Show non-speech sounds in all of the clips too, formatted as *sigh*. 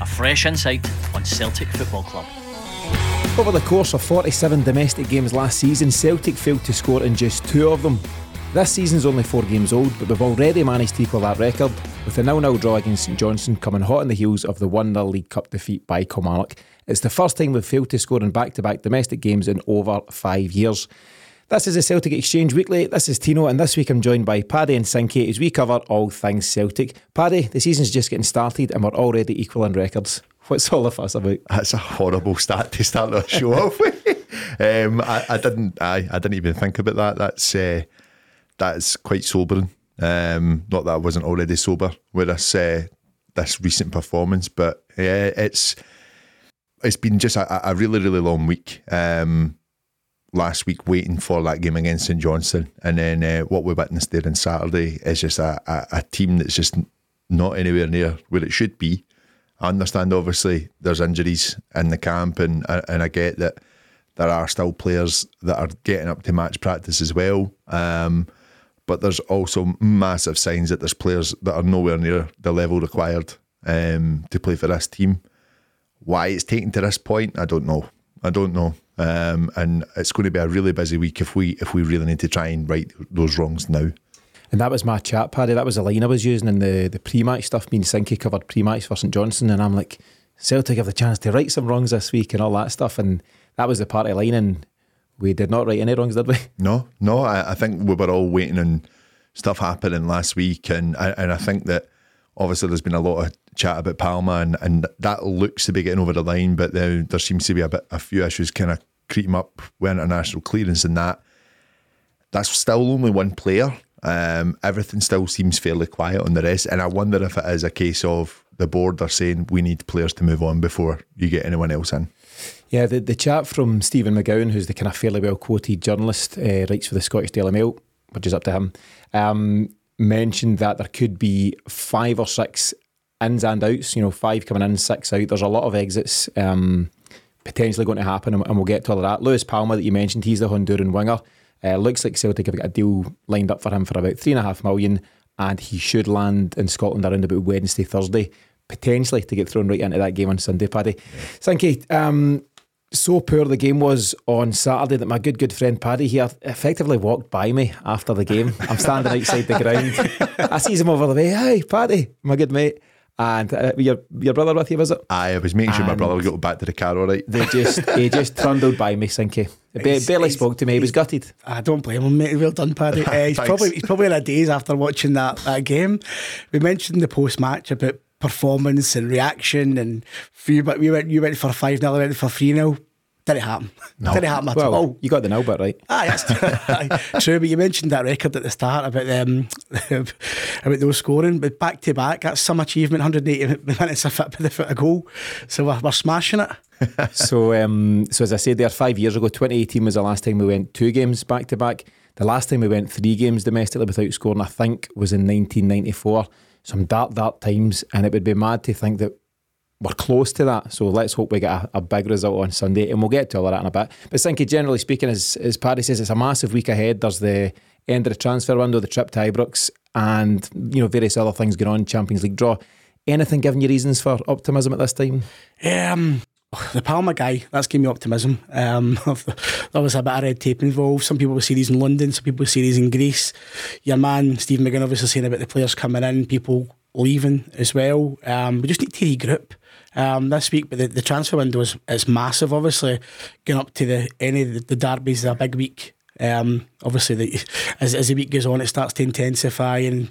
a fresh insight on Celtic Football Club. Over the course of 47 domestic games last season, Celtic failed to score in just two of them. This season's only four games old, but we've already managed to equal that record, with a 0 0 draw against St Johnstone coming hot on the heels of the 1 0 League Cup defeat by Kilmarnock. It's the first time we've failed to score in back to back domestic games in over five years. This is the Celtic Exchange Weekly. This is Tino, and this week I'm joined by Paddy and Sinky as we cover all things Celtic. Paddy, the season's just getting started and we're already equaling records. What's all the fuss about? That's a horrible stat to start the show off with. *laughs* Um, I, I didn't. I, I didn't even think about that. That's uh, that's quite sobering. Um, not that I wasn't already sober with this uh, this recent performance, but yeah, it's it's been just a, a really really long week. Um, last week waiting for that game against St Johnstone, and then uh, what we witnessed there on Saturday is just a, a, a team that's just not anywhere near where it should be. I understand, obviously, there's injuries in the camp, and and I get that there are still players that are getting up to match practice as well. Um, but there's also massive signs that there's players that are nowhere near the level required um, to play for this team. Why it's taken to this point, I don't know. I don't know. Um, and it's going to be a really busy week if we if we really need to try and right those wrongs now. And that was my chat, Paddy. That was the line I was using in the, the pre match stuff. Me and Sinky covered pre match for St Johnstone, and I'm like, Celtic have the chance to right some wrongs this week and all that stuff. And that was the party line, and we did not right any wrongs, did we? *laughs* No, no. I, I think we were all waiting on stuff happening last week, and and I think that obviously there's been a lot of chat about Palma, and, and that looks to be getting over the line, but there, there seems to be a bit a few issues kind of creeping up with international clearance and that. That's still only one player. Um, everything still seems fairly quiet on the rest, and I wonder if it is a case of the board are saying we need players to move on before you get anyone else in. Yeah, the, the chat from Stephen McGowan, who's the kind of fairly well quoted journalist, uh, writes for the Scottish Daily Mail, which is up to him, um, mentioned that there could be five or six ins and outs, you know, five coming in, six out. There's a lot of exits um, potentially going to happen, and, and we'll get to all of that. Luis Palma, that you mentioned, he's the Honduran winger. Uh, looks like Celtic have got a deal lined up for him for about three and a half million, and he should land in Scotland around about Wednesday, Thursday, potentially to get thrown right into that game on Sunday, Paddy. Thank Um, so poor the game was on Saturday that my good, good friend Paddy here effectively walked by me after the game. I'm standing outside the ground. *laughs* I sees him over the way. Hey, Paddy, my good mate. And uh, your your brother with you, was it? Aye, I was making sure my brother would go back to the car all right. They just he *laughs* just trundled by me, Sinky. He ba- barely spoke to me. He was gutted. I don't blame him, mate. Well done, Paddy. *laughs* Uh, he's probably he's probably in a daze after watching that, that game. We mentioned the post match about performance and reaction, and few, but we went you went for five 0 went for three 0 Didn't happen. Didn't happen at Well, all. you got the nil bit right. Aye, that's true. true. But you mentioned that record at the start about them *laughs* about those scoring, but back to back, that's some achievement. 180 *laughs* minutes of fit by the foot of goal, so we're, we're smashing it. *laughs* so, um, so as I said there, five years ago, 2018 was the last time we went two games back to back. The last time we went three games domestically without scoring, I think, was in 1994. Some dark, dark times, and it would be mad to think that we're close to that. So let's hope we get a, a big result on Sunday, and we'll get to all of that in a bit. But Sinky, generally speaking, as, as Paddy says, it's a massive week ahead. There's the end of the transfer window, the trip to Ibrox, and you know various other things going on. Champions League draw. Anything giving you reasons for optimism at this time? Um, the Palma guy, that's giving me optimism. Um, *laughs* there was a bit of red tape involved. Some people will see these in London, some people will see these in Greece. Your man, Steve McGinn, obviously saying about the players coming in, people leaving as well. Um, we just need to regroup. Um, this week, but the, the transfer window is, is massive. Obviously, going up to the any of the, the derbies, a big week. Um, obviously, the, as, as the week goes on, it starts to intensify and,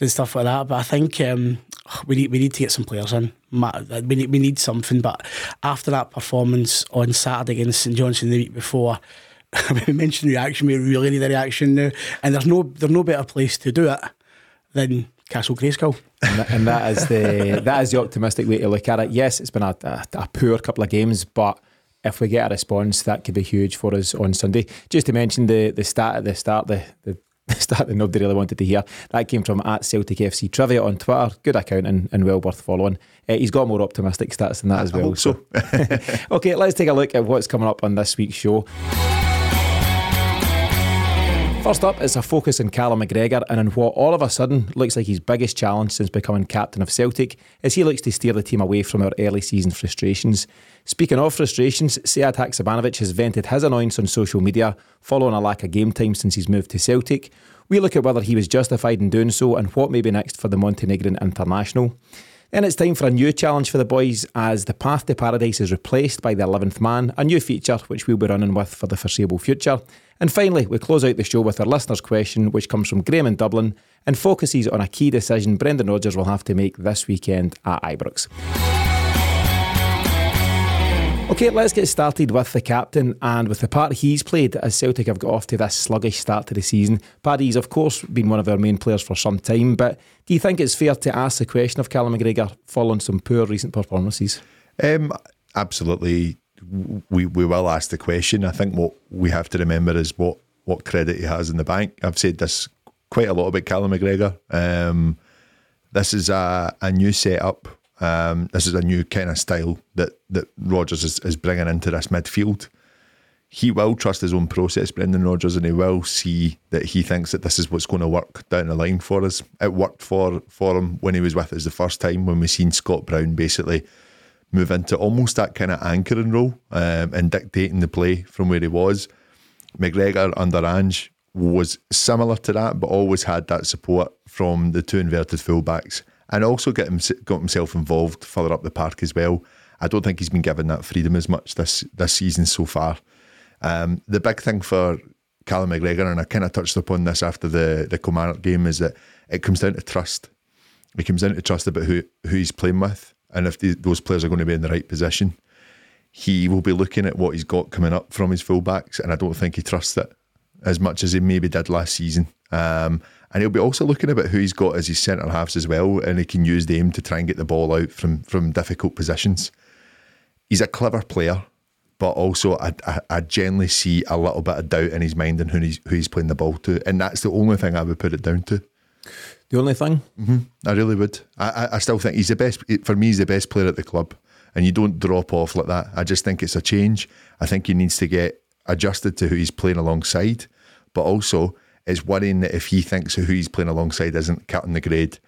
and stuff like that. But I think um, we need we need to get some players in. We need we need something. But after that performance on Saturday against St Johnstone the week before, *laughs* we mentioned reaction. We really need a reaction now, and there's no there's no better place to do it than Castle Grayskull. And, that, and that is the that is the optimistic way to look at it. Yes, it's been a, a, a poor couple of games, but if we get a response, that could be huge for us on Sunday. Just to mention the the stat at the start, the, the *laughs* stat that nobody really wanted to hear. That came from at Celtic FC Trivia on Twitter. Good account and, and well worth following. Uh, he's got more optimistic stats than that as well. so. *laughs* okay, let's take a look at what's coming up on this week's show. First up is a focus on Callum McGregor and on what all of a sudden looks like his biggest challenge since becoming captain of Celtic as he looks to steer the team away from our early season frustrations. Speaking of frustrations, Sead Haksabanovic has vented his annoyance on social media following a lack of game time since he's moved to Celtic. We look at whether he was justified in doing so and what may be next for the Montenegrin international. Then it's time for a new challenge for the boys as the Path to Paradise is replaced by the 11th man, a new feature which we'll be running with for the foreseeable future. And finally, we close out the show with our listener's question, which comes from Graham in Dublin and focuses on a key decision Brendan Rodgers will have to make this weekend at Ibrox. Okay, let's get started with the captain and with the part he's played as Celtic have got off to this sluggish start to the season. Paddy's, of course, been one of our main players for some time, but do you think it's fair to ask the question of Callum McGregor following some poor recent performances? Um, absolutely. We, we will ask the question. I think what we have to remember is what, what credit he has in the bank. I've said this quite a lot about Callum McGregor. Um, this is a, a new setup um, this is a new kind of style that that Rodgers is, is bringing into this midfield. He will trust his own process, Brendan Rodgers, and he will see that he thinks that this is what's going to work down the line for us. It worked for for him when he was with us the first time when we seen Scott Brown basically move into almost that kind of anchoring role um, and dictating the play from where he was. McGregor under Ange was similar to that, but always had that support from the two inverted fullbacks and also get him got himself involved further up the park as well. I don't think he's been given that freedom as much this this season so far. Um, the big thing for Callum McGregor, and I kind of touched upon this after the the Kilmarnock game, is that it comes down to trust. It comes down to trust about who who he's playing with, and if the, those players are going to be in the right position. He will be looking at what he's got coming up from his fullbacks, and I don't think he trusts it as much as he maybe did last season. Um, and he'll be also looking about who he's got as his centre halves as well, and he can use them to try and get the ball out from from difficult positions. He's a clever player, but also I, I, I generally see a little bit of doubt in his mind on who he's who he's playing the ball to, and that's the only thing I would put it down to. The only thing, mm-hmm. I really would. I, I still think he's the best. For me, he's the best player at the club, and you don't drop off like that. I just think it's a change. I think he needs to get adjusted to who he's playing alongside, but also is worrying that if he thinks who he's playing alongside isn't cutting the grade,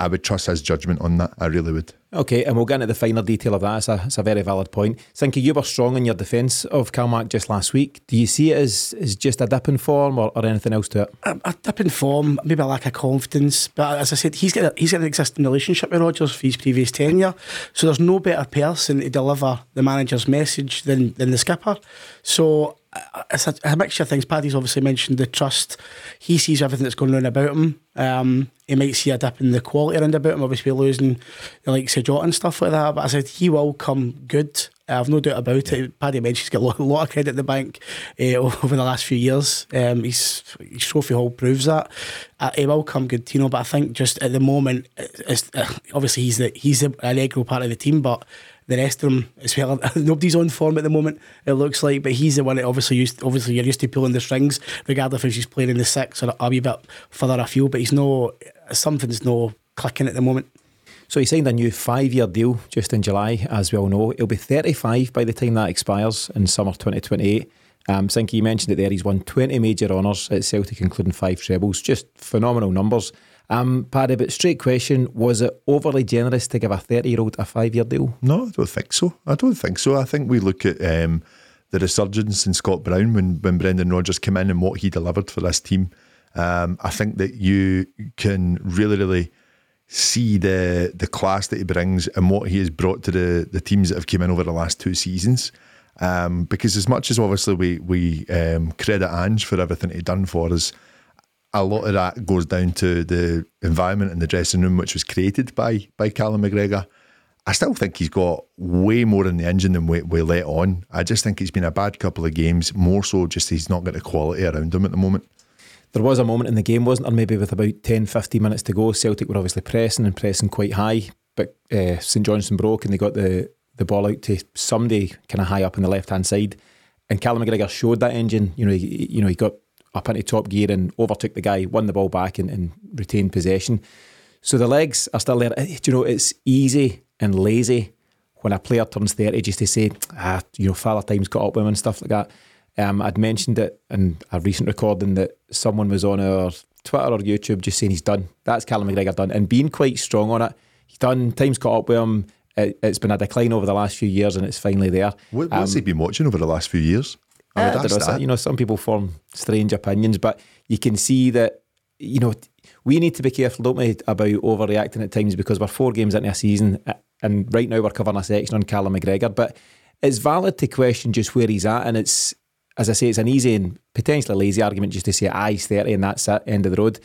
I would trust his judgment on that. I really would. Okay, and we'll get into the finer detail of that. It's a, it's a very valid point. Sinky, you were strong in your defence of Calmac just last week. Do you see it as, as just a dip in form or, or anything else to it? A, a, dip in form, maybe a lack of confidence. But as I said, he's got, a, he's got an existing relationship with Rodgers for his previous tenure. So there's no better person to deliver the manager's message than, than the skipper. So it's a, a, mixture of things. Paddy's obviously mentioned the trust. He sees everything that's going on about him. Um, he might see a dip in the quality around about him, obviously losing the likes of Jota and stuff like that. But I said he will come good. I've no doubt about it. Paddy mentioned he's got a lot, of credit in the bank uh, *laughs* over the last few years. Um, his, his trophy haul proves that. Uh, he will come good, you know. But I think just at the moment, it's, uh, obviously he's the he's an integral part of the team, but the rest of them as well. *laughs* Nobody's on form at the moment. It looks like, but he's the one that obviously used. Obviously, you're used to pulling the strings, regardless if he's playing in the six or a wee bit further afield. But he's no something's no clicking at the moment. So he signed a new five-year deal just in July, as we all know. He'll be 35 by the time that expires in summer 2028. Um, Sinky, you mentioned it there. He's won 20 major honours at Celtic, including five trebles. Just phenomenal numbers. Um, Paddy, but straight question: Was it overly generous to give a thirty-year-old a five-year deal? No, I don't think so. I don't think so. I think we look at um, the resurgence in Scott Brown when when Brendan Rodgers came in and what he delivered for this team. Um, I think that you can really, really see the the class that he brings and what he has brought to the the teams that have come in over the last two seasons. Um, because as much as obviously we we um, credit Ange for everything he done for us, a lot of that goes down to the environment in the dressing room, which was created by by Callum McGregor. I still think he's got way more in the engine than we, we let on. I just think he's been a bad couple of games, more so just he's not got the quality around him at the moment. There was a moment in the game, wasn't there? Maybe with about 10, 15 minutes to go, Celtic were obviously pressing and pressing quite high, but uh, St Johnstone broke and they got the, the ball out to somebody kind of high up on the left hand side. And Callum McGregor showed that engine. You know, he, you know, he got up into top gear and overtook the guy, won the ball back and, and retained possession. So the legs are still there. Eh, do you know, it's easy and lazy when a player turns 30 just to say, ah, you know, father time's got up with him and stuff like that. Um, I'd mentioned it in a recent recording that someone was on our Twitter or YouTube just saying he's done. That's Callum McGregor done. And being quite strong on it. He's done, time's caught up with him. It, has been a decline over the last few years and it's finally there. What, what's um, he been watching over the last few years? I, I don't know, you know, some people form strange opinions, but you can see that, you know, we need to be careful, don't we, about overreacting at times because we're four games into a season and right now we're covering a section on Callum McGregor, but it's valid to question just where he's at and it's as I say, it's an easy and potentially lazy argument just to say, ah, he's 30 and that's it, end of the road.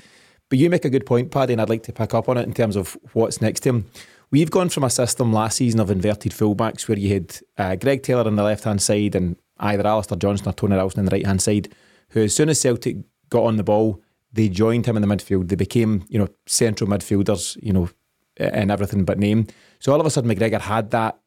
But you make a good point, Paddy, and I'd like to pick up on it in terms of what's next to him. We've gone from a system last season of inverted fullbacks where you had uh, Greg Taylor on the left hand side and either Alistair Johnston or Tony Ralston on the right hand side, who as soon as Celtic got on the ball, they joined him in the midfield. They became, you know, central midfielders, you know, and everything but name. So all of a sudden, McGregor had that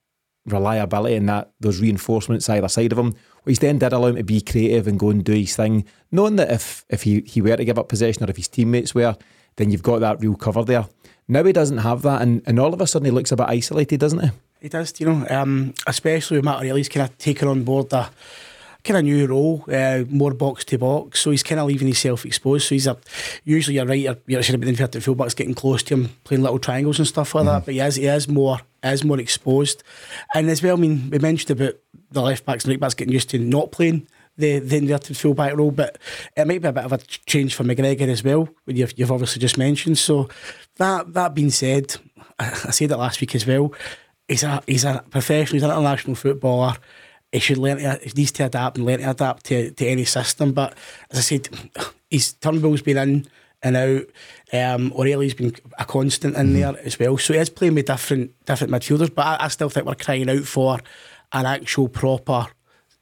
reliability and that those reinforcements either side of him, which then did allow him to be creative and go and do his thing, knowing that if if he, he were to give up possession or if his teammates were, then you've got that real cover there. Now he doesn't have that, and, and all of a sudden he looks a bit isolated, doesn't he? He does, you know, um, especially with Matt O'Riley's kind of taken on board the kind of new role, uh, more box to box. So he's kind of leaving himself exposed. So he's a usually you're right. You're, you're should have been inverted fullbacks getting close to him, playing little triangles and stuff like mm. that. Mm-hmm. But he is he is more is more exposed, and as well. I mean, we mentioned about the left backs and right backs getting used to not playing the, the inverted fullback role, but it might be a bit of a change for McGregor as well, you've, you've obviously just mentioned. So that that being said, I, *laughs* I said it last week as well. He's a he's a professional, he's an international footballer he should learn to, he needs to adapt and learn to adapt to, to any system. But as I said, *sighs* his Turnbull's been in and out. Um, O'Riley's been a constant in mm-hmm. there as well. So he is playing with different different midfielders. But I, I still think we're crying out for an actual proper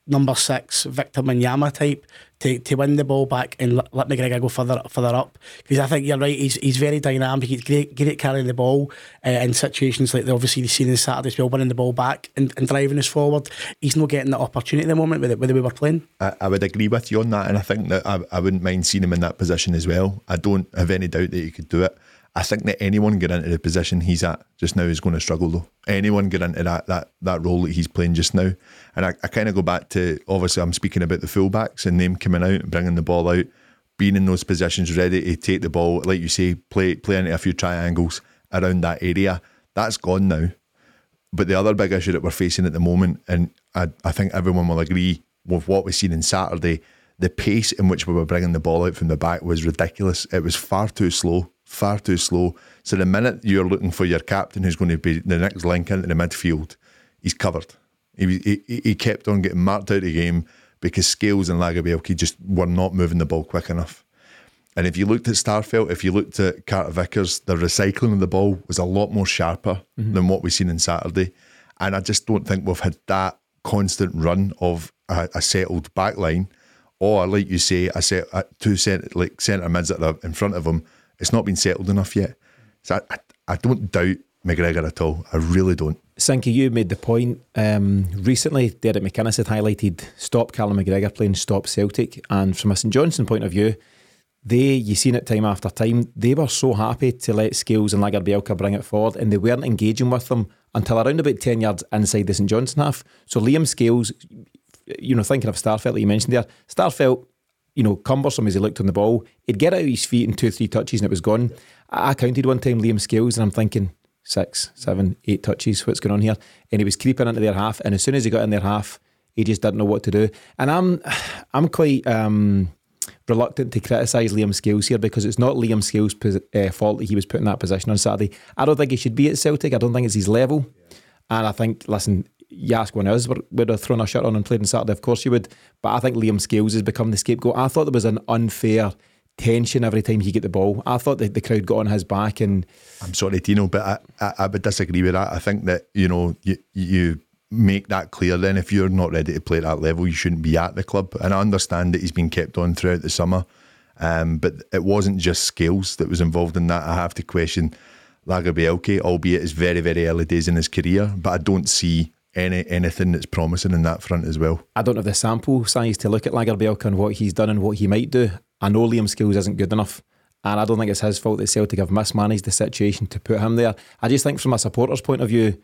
number six Victor Wanyama type to, to win the ball back and let, let McGregor go further further up. Because I think you're right he's, he's very dynamic he's great, great carrying the ball uh, in situations like the, obviously the scene in Saturday as well winning the ball back and, and driving us forward. He's not getting that opportunity at the moment with, it, with the way we're playing. I, I, would agree with you on that and I think that I, I wouldn't mind seeing him in that position as well. I don't have any doubt that he could do it I think that anyone get into the position he's at just now is going to struggle though. Anyone get into that that that role that he's playing just now, and I, I kind of go back to obviously I'm speaking about the fullbacks and them coming out and bringing the ball out, being in those positions ready to take the ball, like you say, play play into a few triangles around that area. That's gone now. But the other big issue that we're facing at the moment, and I, I think everyone will agree with what we've seen in Saturday, the pace in which we were bringing the ball out from the back was ridiculous. It was far too slow far too slow. So the minute you're looking for your captain who's going to be the next link into the midfield, he's covered. He, he, he kept on getting marked out of the game because Scales and Lagerbielke just were not moving the ball quick enough. And if you looked at Starfelt, if you looked at Carter Vickers, the recycling of the ball was a lot more sharper mm-hmm. than what we've seen in Saturday. And I just don't think we've had that constant run of a, a settled back line or, like you say, a set two cent, like centre mids that are in front of him it's not been settled enough yet. So I, I, I don't doubt McGregor at all. I really don't. Sinky, you made the point. Um, recently, Derek McInnes had highlighted stop Callum McGregor playing stop Celtic. And from a St Johnstone point of view, they, you've seen it time after time, they were so happy to let Scales and Lagerbielke bring it forward and they weren't engaging with them until around about 10 yards inside the St Johnstone half. So Liam Scales, you know, thinking of Starfelt that you mentioned there, Starfelt you know, cumbersome as he looked on the ball. He'd get out of his feet in two or three touches and it was gone. I counted one time Liam Scales and I'm thinking six, seven, eight touches. What's going on here? And he was creeping into their half. And as soon as he got in their half, he just didn't know what to do. And I'm, *sighs* I'm quite um, reluctant to criticise Liam Scales here because it's not Liam Scales' uh, fault that he was put in that position on Saturday. I don't think he should be at Celtic. I don't think it's his level. And I think, listen, you ask one of us would have thrown a shirt on and played on Saturday, of course you would. But I think Liam Scales has become the scapegoat. I thought there was an unfair tension every time he get the ball. I thought that the crowd got on his back and I'm sorry, Tino, but I, I, I would disagree with that. I think that, you know, you you make that clear then if you're not ready to play at that level, you shouldn't be at the club. And I understand that he's been kept on throughout the summer. Um, but it wasn't just Scales that was involved in that. I have to question Lagerbielke, albeit it's very, very early days in his career, but I don't see any anything that's promising in that front as well. I don't have the sample size to look at Lagerbielke and what he's done and what he might do. I know Liam Scales isn't good enough. And I don't think it's his fault that Celtic have mismanaged the situation to put him there. I just think from a supporter's point of view,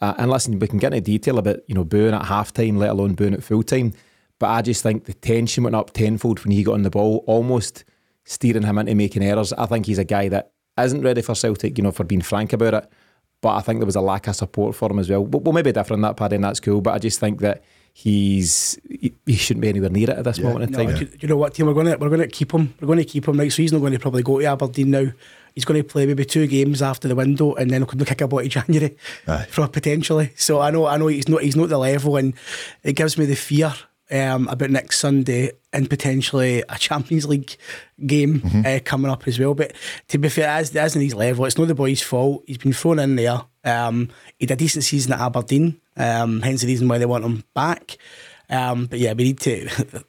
uh, and listen, we can get into detail about you know booing at half time, let alone booing at full time. But I just think the tension went up tenfold when he got on the ball, almost steering him into making errors. I think he's a guy that isn't ready for Celtic, you know, for being frank about it. But I think there was a lack of support for him as well. Well, maybe different that Paddy, and that's cool. But I just think that he's he, he shouldn't be anywhere near it at this yeah. moment in time. No, do, you know what, team? We're going to we're going to keep him. We're going to keep him. Right, so he's not going to probably go to Aberdeen now. He's going to play maybe two games after the window, and then he'll kick a body January Aye. *laughs* for potentially. So I know I know he's not he's not the level, and it gives me the fear um, about next Sunday and potentially a Champions League game mm-hmm. uh, coming up as well. But to be fair, as as in his level, it's not the boy's fault. He's been thrown in there. Um, he had a decent season at Aberdeen, um, hence the reason why they want him back. Um, but yeah, we need to. *laughs*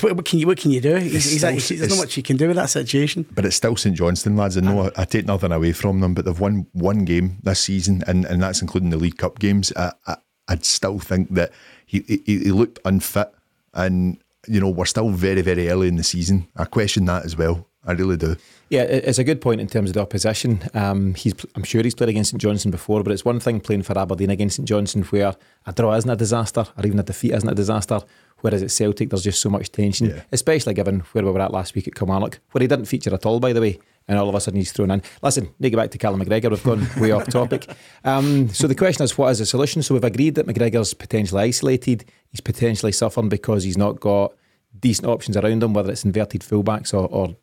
what can you what can you do? He's, he's still, there's not much you can do with that situation. But it's still St Johnstone, lads. I know I, I, take nothing away from them, but they've won one game this season, and, and that's including the League Cup games. I, I, I'd still think that he, he, he looked unfit, and you know we're still very very early in the season. I question that as well. I really do. Yeah, it's a good point in terms of the opposition. Um, he's, I'm sure he's played against St Johnstone before, but it's one thing playing for Aberdeen against St Johnstone where a draw isn't a disaster, or even a defeat isn't a disaster. Whereas at Celtic, there's just so much tension, yeah. especially given where we were at last week at Kilmarnock, where he didn't feature at all, by the way. And all of a sudden he's thrown in. Listen, need to get back to Callum McGregor. We've gone way off topic. *laughs* Um, so the question is, what is the solution? So we've agreed that McGregor's potentially isolated. He's potentially suffering because he's not got decent options around him, whether it's inverted fullbacks or, or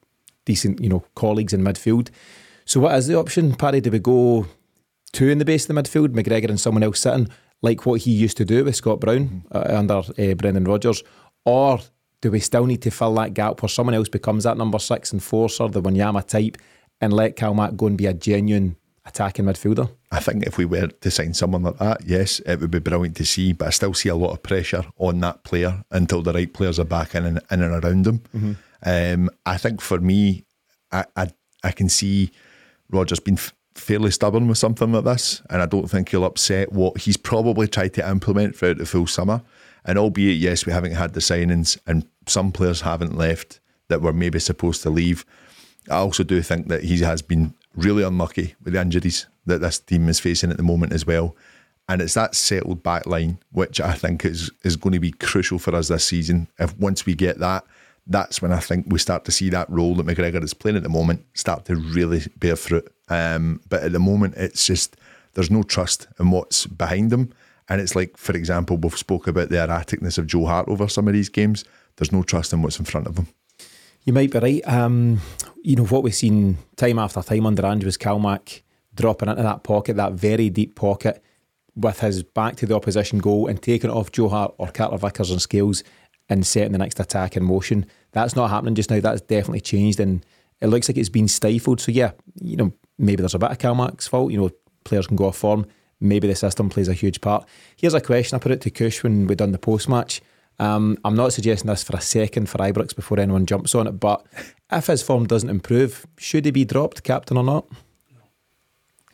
decent, you know, colleagues in midfield. So what is the option, Paddy? Do we go two in the base of the midfield, McGregor and someone else sitting, like what he used to do with Scott Brown uh, under uh, Brendan Rodgers, or do we still need to fill that gap where someone else becomes that number six enforcer, the Wanyama type, and let Calmac go and be a genuine attacking midfielder? I think if we were to sign someone like that, yes, it would be brilliant to see. But I still see a lot of pressure on that player until the right players are back in and, in and around him. Mm-hmm. Um, I think for me, I, I, I can see Rodgers being f- fairly stubborn with something like this, and I don't think he'll upset what he's probably tried to implement throughout the full summer. And albeit, yes, we haven't had the signings, and some players haven't left that were maybe supposed to leave. I also do think that he has been really unlucky with the injuries that this team is facing at the moment as well. And it's that settled back line, which I think is is going to be crucial for us this season. If once we get that, that's when I think we start to see that role that McGregor is playing at the moment start to really bear fruit. Um, but at the moment, it's just there's no trust in what's behind them. And it's like, for example, we've spoke about the erraticness of Joe Hart over some of these games. There's no trust in what's in front of them. You might be right. Um, you know what we've seen time after time under Andrews Calmac dropping into that pocket, that very deep pocket, with his back to the opposition goal and taking it off Joe Hart or Carter Vickers on scales and setting the next attack in motion. That's not happening just now. That's definitely changed, and it looks like it's been stifled. So yeah, you know maybe there's a bit of Calmac's fault. You know players can go off form. Maybe the system plays a huge part. Here's a question I put it to Kush when we done the post match. Um, I'm not suggesting this for a second for Ibrox before anyone jumps on it, but if his form doesn't improve, should he be dropped, captain or not?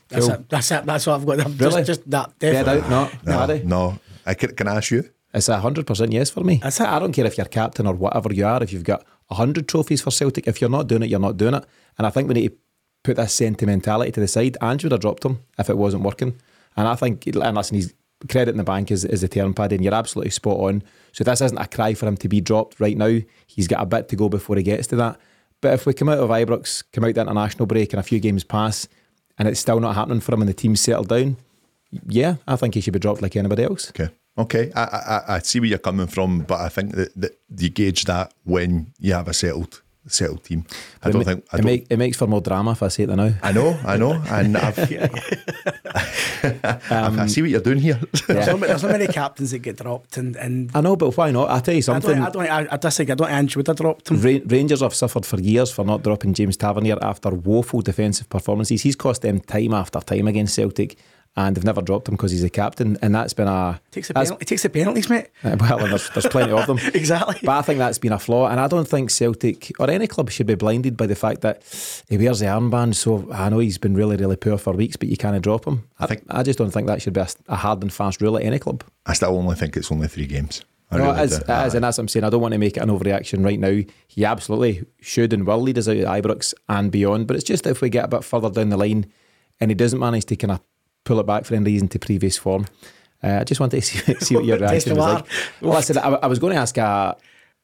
That's cool. it. That's it. That's what I've got. *laughs* Really? Just, just that. Dead out? No. No. no. I can, can I ask you? It's a hundred percent yes for me. That's it. I don't care if you're captain or whatever you are. If you've got hundred trophies for Celtic, if you're not doing it, you're not doing it. And I think we need to put this sentimentality to the side. Ange would have dropped him if it wasn't working. And I think, and listen, he's credit in the bank is, is the term Paddy, and you're absolutely spot on. So this isn't a cry for him to be dropped right now. He's got a bit to go before he gets to that. But if we come out of Ibrox, come out the international break, and a few games pass, and it's still not happening for him, and the team's settled down, yeah, I think he should be dropped like anybody else. Okay. Okay, I, I I see where you're coming from, but I think that, that you gauge that when you have a settled settled team. I don't it, think I it, don't, make, it makes for more drama if I say it now. I know, I know, and *laughs* *laughs* I've, I see what you're doing here. *laughs* There's, not, there's not many captains that get dropped, and, and I know, but why not? I'll tell you something. I something. don't, I don't, I, I disagree. I don't think Ange would have dropped him. Ra- Rangers have suffered for years for not dropping James Tavernier after woeful defensive performances. He's cost them time after time against Celtic, and they've never dropped him because he's a captain. And that's been a Takes the that's- penalty, takes the penalties, mate. Uh, *laughs* well, and there's, there's plenty of them. *laughs* Exactly. But I think that's been a flaw. And I don't think Celtic or any club should be blinded by the fact that he wears the armband. So I know he's been really, really poor for weeks, but you can't drop him. I, think- I just don't think that should be a, a hard and fast rule at any club. I still only think it's only three games. I No, really it is, do. it is, and that's what I'm saying. I don't want to make it an overreaction right now. He absolutely should and will lead us out at Ibrox and beyond. But it's just if we get a bit further down the line and he doesn't manage to kind of pull it back for any reason to previous form. Uh, I just wanted to *laughs* see, see what your Test reaction was like. Well, I said I, I was going to ask a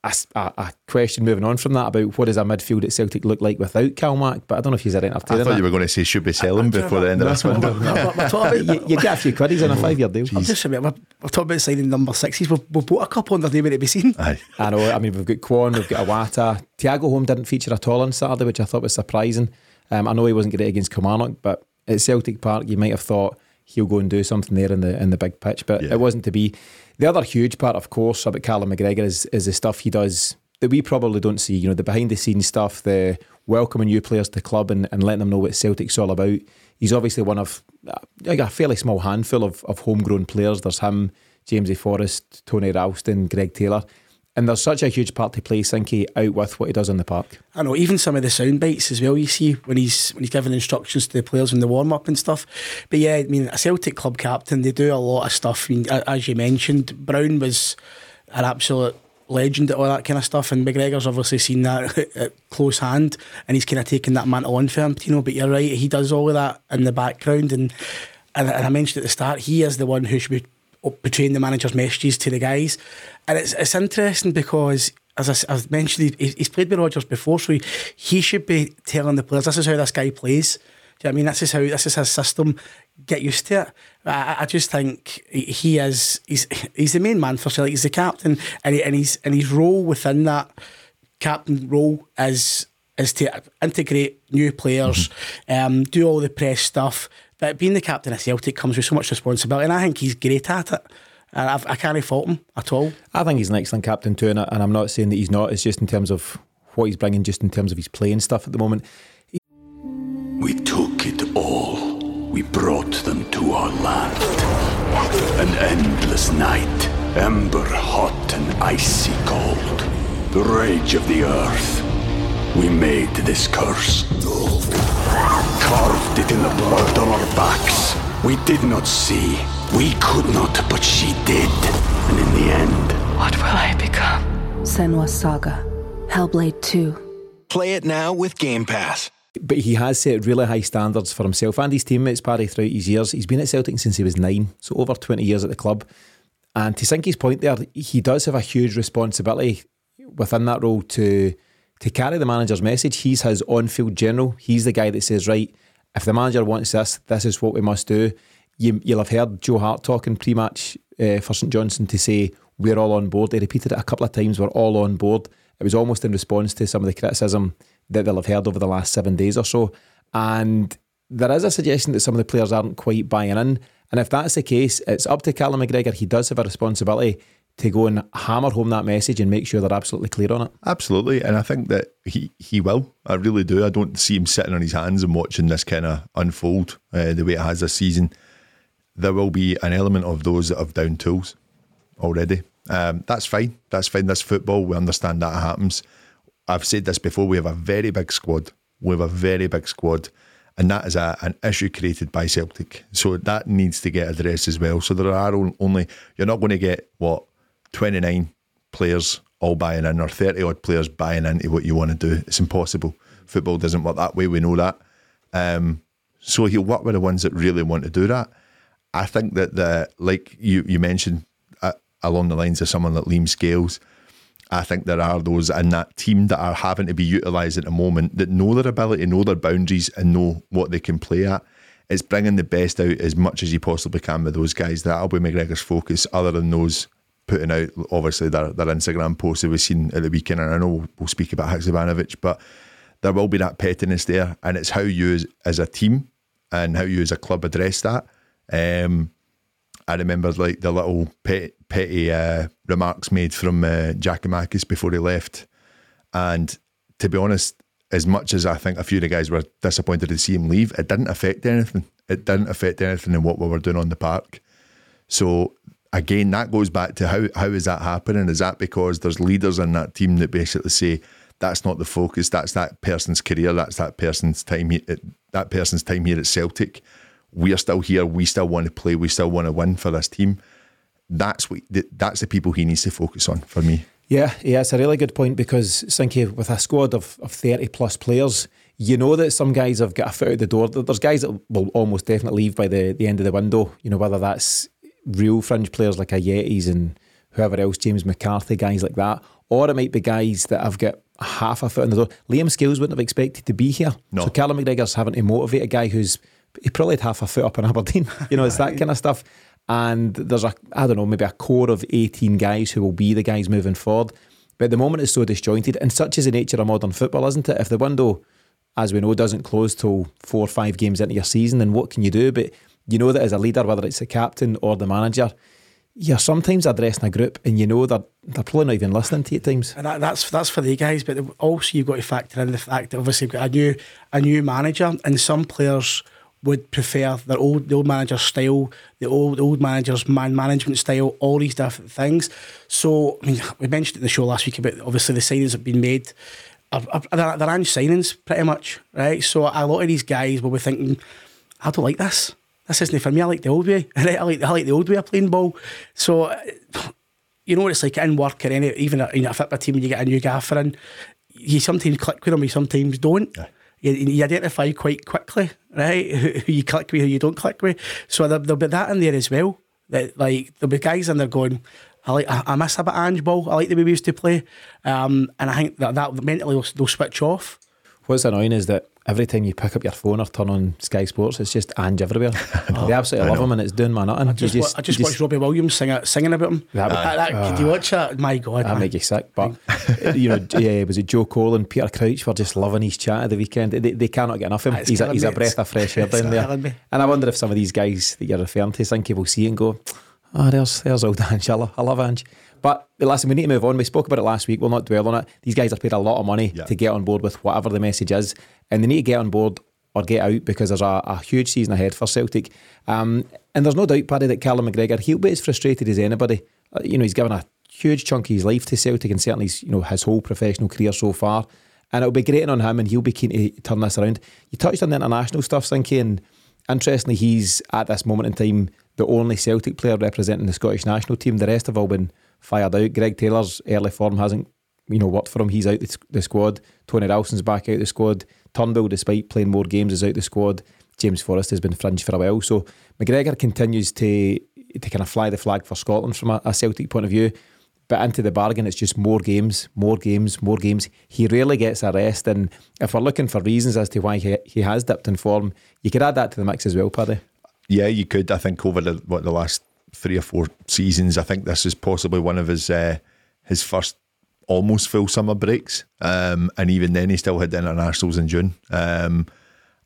a question moving on from that about what does a midfield at Celtic look like without Calmac, but I don't know if he's right enough to I thought that. you were going to say should be selling before the end of this window. We're, we're talking about, you, you get a few quiddies on a five year deal. I'm just saying, we're, we're talking about signing number sixes. We've, we've bought a couple and they're nowhere to be seen. Aye. I know. I mean, we've got Kwon, we've got Iwata. Thiago Holm didn't feature at all on Saturday, which I thought was surprising. Um, I know he wasn't great against Kilmarnock, but at Celtic Park, you might have thought he'll go and do something there in the in the big pitch, but Yeah. it wasn't to be. The other huge part, of course, about Callum McGregor is is the stuff he does that we probably don't see. You know, the behind the scenes stuff, the welcoming new players to the club and, and letting them know what Celtic's all about. He's obviously one of uh, like a fairly small handful of, of homegrown players. There's him, Jamesy Forrest, Tony Ralston, Greg Taylor. And there's such a huge part to play Sinky out with what he does in the park. I know, even some of the sound bites as well. You see when he's when he's giving instructions to the players in the warm up and stuff. But yeah, I mean, a Celtic club captain, they do a lot of stuff. I mean, as you mentioned, Brown was an absolute legend at all that kind of stuff, and McGregor's obviously seen that *laughs* at close hand, and he's kind of taken that mantle on for him. You know, but you're right, he does all of that in the background, and and, and I mentioned at the start, he is the one who should be betraying the manager's messages to the guys. And it's it's interesting because, as I've mentioned, he, he's played with Rodgers before, so he, he should be telling the players, this is how this guy plays. Do you know what I mean? This is how this is his system. Get used to it. I, I just think he- he is he's he's the main man for Celtic. He's the captain, and he, and he's and his role within that captain role is is to integrate new players, um, do all the press stuff. But being the captain of Celtic comes with so much responsibility, and I think he's great at it. And I've, I can't fault him at all. I think he's an excellent captain too, and, I, and I'm not saying that he's not. It's just in terms of what he's bringing, just in terms of his playing stuff at the moment. We took it all. We brought them to our land. An endless night, ember hot and icy cold. The rage of the earth. We made this curse. Carved it in the blood on our backs. We did not see. We could not, but she did. And in the end, What will I become? Senua Saga. Hellblade 2. Play it now with Game Pass. But he has set really high standards for himself and his teammates, Paddy, throughout his years. He's been at Celtic since he was nine, so over 20 years at the club. And to Sinky's point there, he does have a huge responsibility within that role to to carry the manager's message. He's his on-field general. He's the guy that says, right, if the manager wants this, this is what we must do. You, you'll have heard Joe Hart talking pre-match uh, for St Johnstone to say, we're all on board. He repeated it a couple of times, we're all on board. It was almost in response to some of the criticism that they'll have heard over the last seven days or so. And there is a suggestion that some of the players aren't quite buying in. And if that's the case, it's up to Callum McGregor. He does have a responsibility to go and hammer home that message and make sure they're absolutely clear on it. Absolutely, and I think that he he will. I really do. I don't see him sitting on his hands and watching this kind of unfold uh, the way it has this season. There will be an element of those that have down tools already. Um, that's fine. That's fine. That's football. We understand that happens. I've said this before. We have a very big squad. We have a very big squad, and that is a, an issue created by Celtic. So that needs to get addressed as well. So there are only you're not going to get what 29 players all buying in or 30 odd players buying into what you want to do. It's impossible. Football doesn't work that way. We know that. Um, so he'll work with the ones that really want to do that. I think that the like you you mentioned uh, along the lines of someone like Liam Scales. I think there are those in that team that are having to be utilised at the moment that know their ability, know their boundaries, and know what they can play at. it's bringing the best out as much as you possibly can with those guys. That'll be McGregor's focus, other than those putting out obviously their, their Instagram posts that we've seen at the weekend. And I know we'll speak about Haksabanovic, but there will be that pettiness there. And it's how you as, as a team and how you as a club address that. Um, I remember like the little petty, petty uh, remarks made from uh, Giakoumakis before he left. And to be honest, as much as I think a few of the guys were disappointed to see him leave, it didn't affect anything. It didn't affect anything in what we were doing on the park. So again, that goes back to how how is that happening? Is that because there's leaders in that team that basically say that's not the focus, that's that person's career, that's that person's time here, that person's time here at Celtic. We are still here. We still want to play. We still want to win for this team. That's what that's the people he needs to focus on for me. Yeah, yeah, it's a really good point because Sinky, with a squad of, of 30 plus players, you know that some guys have got a foot out the door. There's guys that will almost definitely leave by the, the end of the window, you know, whether that's real fringe players like Ajeti's and whoever else, James McCarthy, guys like that, or it might be guys that have got half a foot in the door. Liam Scales wouldn't have expected to be here. No. So Callum McGregor's having to motivate a guy who's he probably had half a foot up in Aberdeen. *laughs* You know, it's that kind of stuff and there's a I don't know maybe a core of 18 guys who will be the guys moving forward. But the moment is so disjointed, and such is the nature of modern football, isn't it? If the window, as we know, doesn't close till four or five games into your season, then what can you do? But you know that as a leader, whether it's the captain or the manager, you're sometimes addressing a group and you know they're, they're probably not even listening to you at times. And that, that's that's for the guys, but also you've got to factor in the fact that obviously you've got a new a new manager and some players would prefer their old the old manager's style, the old old manager's man management style, all these different things. So I mean, we mentioned in the show last week about obviously the signings have been made. They're, they're signings pretty much, right? So a lot of these guys will be thinking, I don't like this. This isn't for me. I like the old way. *laughs* Right? I like I like the old way of playing ball. So you know what it's like in work or any even in a football team when you get a new gaffer in. You sometimes click with them, you sometimes don't. Yeah you, you identify quite quickly, right? *laughs* Who, you click with, who you don't click with. So there, will be that in there as well. That like there'll be guys in there going, I like I, I miss a bit of Ange ball. I like the way we used to play, um, and I think that that mentally they'll, they'll switch off. What's annoying is that every time you pick up your phone or turn on Sky Sports, it's just Ange everywhere. oh, *laughs* they absolutely love him and it's doing my nothing. I just, just, I just watched just, Robbie Williams sing it, singing about him. That, that, that, uh, could you watch that? My God. That make you sick. But, *laughs* you know, *laughs* yeah, was it Joe Cole and Peter Crouch were just loving his chat at the weekend. They, they cannot get enough of him. He's a, he's a breath of fresh air down there. And I wonder if some of these guys that you're referring to think he will see and go, oh, there's, there's old Ange. I love, I love Ange. But listen, we need to move on. We spoke about it last week. We'll not dwell on it. These guys have paid a lot of money yeah. to get on board with whatever the message is, and they need to get on board or get out because there's a, a huge season ahead for Celtic. Um, and there's no doubt, Paddy, that Callum McGregor, he'll be as frustrated as anybody. Uh, you know, he's given a huge chunk of his life to Celtic and certainly you know his whole professional career so far. And it'll be great on him and he'll be keen to turn this around. You touched on the international stuff, Sinky, and interestingly, he's at this moment in time the only Celtic player representing the Scottish national team. The rest have all been fired out. Greg Taylor's early form hasn't you know worked for him. He's out the, the squad. Tony Ralston's back out the squad. Turnbull, despite playing more games, is out the squad. James Forrest has been fringe for a while. So McGregor continues to to kind of fly the flag for Scotland from a, a Celtic point of view. But into the bargain, it's just more games, more games, more games. He rarely gets a rest. And if we're looking for reasons as to why he, he has dipped in form, you could add that to the mix as well, Paddy. Yeah, you could. I think over the what the last three or four seasons, I think this is possibly one of his uh, his first almost full summer breaks. Um, and even then, he still had the internationals in June. Um,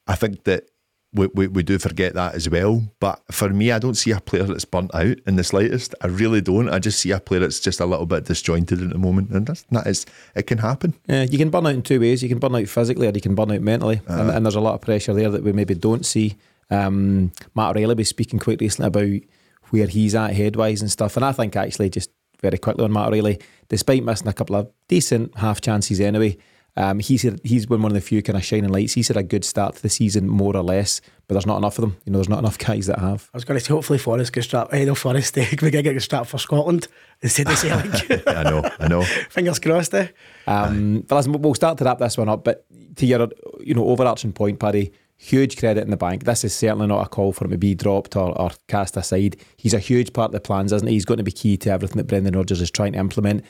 I think that we, we, we, do forget that as well. But for me, I don't see a player that's burnt out in the slightest. I really don't. I just see a player that's just a little bit disjointed at the moment. And that's, that is, it can happen. Yeah, you can burn out in two ways. You can burn out physically or you can burn out mentally. Uh, and, and, there's a lot of pressure there that we maybe don't see. Um, Matt O'Riley was speaking quite recently about where he's at headwise and stuff. And I think actually just very quickly on Matt O'Riley, despite missing a couple of decent half chances anyway. Um, he's he's been one of the few kind of shining lights. He's had a good start to the season, more or less, but there's not enough of them. You know, there's not enough *laughs* guys that have. I was going to say, hopefully Forrest gets strapped. I know Forrest, *laughs* we get get strapped for Scotland instead of Celtic. *laughs* I know, I know. Fingers crossed. Eh? Um, but listen, we'll start to wrap this one up. But to your, you know, overarching point, Paddy, huge credit in the bank. This is certainly not a call for him to be dropped or, or cast aside. He's a huge part of the plans, isn't he? He's going to be key to everything that Brendan Rodgers is trying to implement.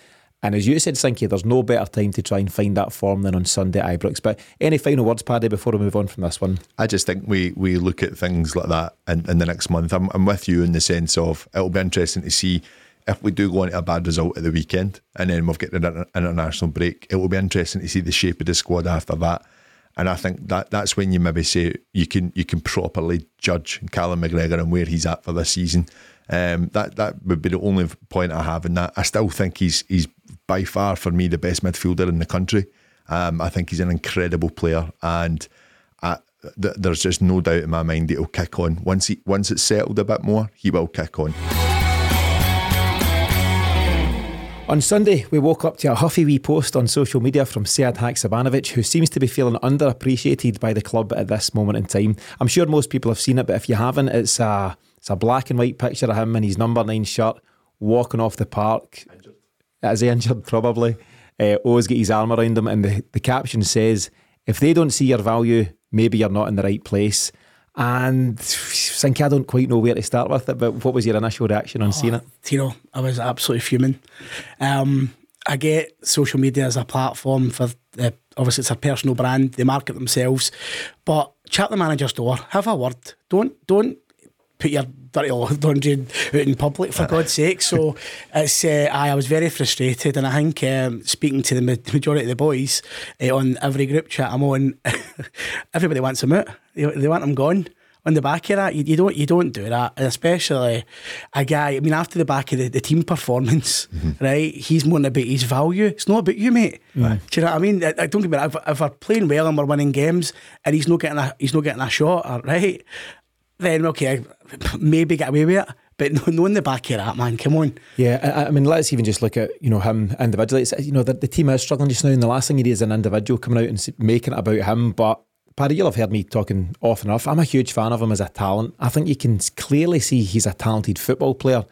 And as you said, Sinky, there's no better time to try and find that form than on Sunday at Ibrox. But any final words, Paddy, before we move on from this one? I just think we we look at things like that in, in the next month. I'm, I'm with you in the sense of it'll be interesting to see if we do go into a bad result at the weekend and then we've got an international break. It will be interesting to see the shape of the squad after that. And I think that that's when you maybe say you can you can properly judge Callum McGregor and where he's at for this season. Um, that that would be the only point I have in that. I still think he's he's by far for me the best midfielder in the country. Um, I think he's an incredible player, and I, th- there's just no doubt in my mind that he'll kick on once he once it's settled a bit more. He will kick on. On Sunday, we woke up to a huffy wee post on social media from Sead Haksabanovic, who seems to be feeling underappreciated by the club at this moment in time. I'm sure most people have seen it, but if you haven't, it's a it's a black and white picture of him in his number nine shirt walking off the park. Injured. Is he injured? Probably. Uh, O's got his arm around him, and the, the caption says, If they don't see your value, maybe you're not in the right place. And think I don't quite know where to start with it, but what was your initial reaction on oh, seeing it? Tino, I was absolutely fuming. Um, I get social media as a platform for uh, obviously it's a personal brand, they market themselves, but chat the manager's door, have a word. Don't don't put your dirty *laughs* laundry out in public for *laughs* God's sake. So it's uh, I, I was very frustrated, and I think um, speaking to the majority of the boys uh, on every group chat I'm on, *laughs* everybody wants them out. They, they want them gone. On the back of that, you, you, don't you don't do that, especially a guy. I mean, after the back of the, the team performance, mm-hmm. right? He's more about his value. It's not about you, mate. Right. Do you know what I mean? I, I don't get me. If, if we're playing well and we're winning games, and he's not getting a he's not getting a shot, right? Then okay, maybe get away with it. But no, in the back of that, man. Come on. Yeah, I, mean, let's even just look at you know him individually. It's, you know, the, the team is struggling just now, and the last thing he is an individual coming out and making it about him. But Paddy, you'll have heard me talking often enough. I'm a huge fan of him as a talent. I think you can clearly see he's a talented football player,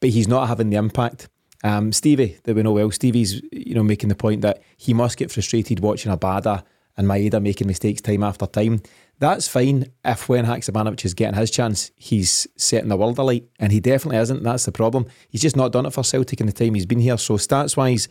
but he's not having the impact. Um, Stevie, that we know well, Stevie's you know making the point that he must get frustrated watching Abada and Maeda making mistakes time after time. That's fine if when Haksabanovic is getting his chance, he's setting the world alight, and he definitely isn't. That's the problem. He's just not done it for Celtic in the time he's been here. So stats wise,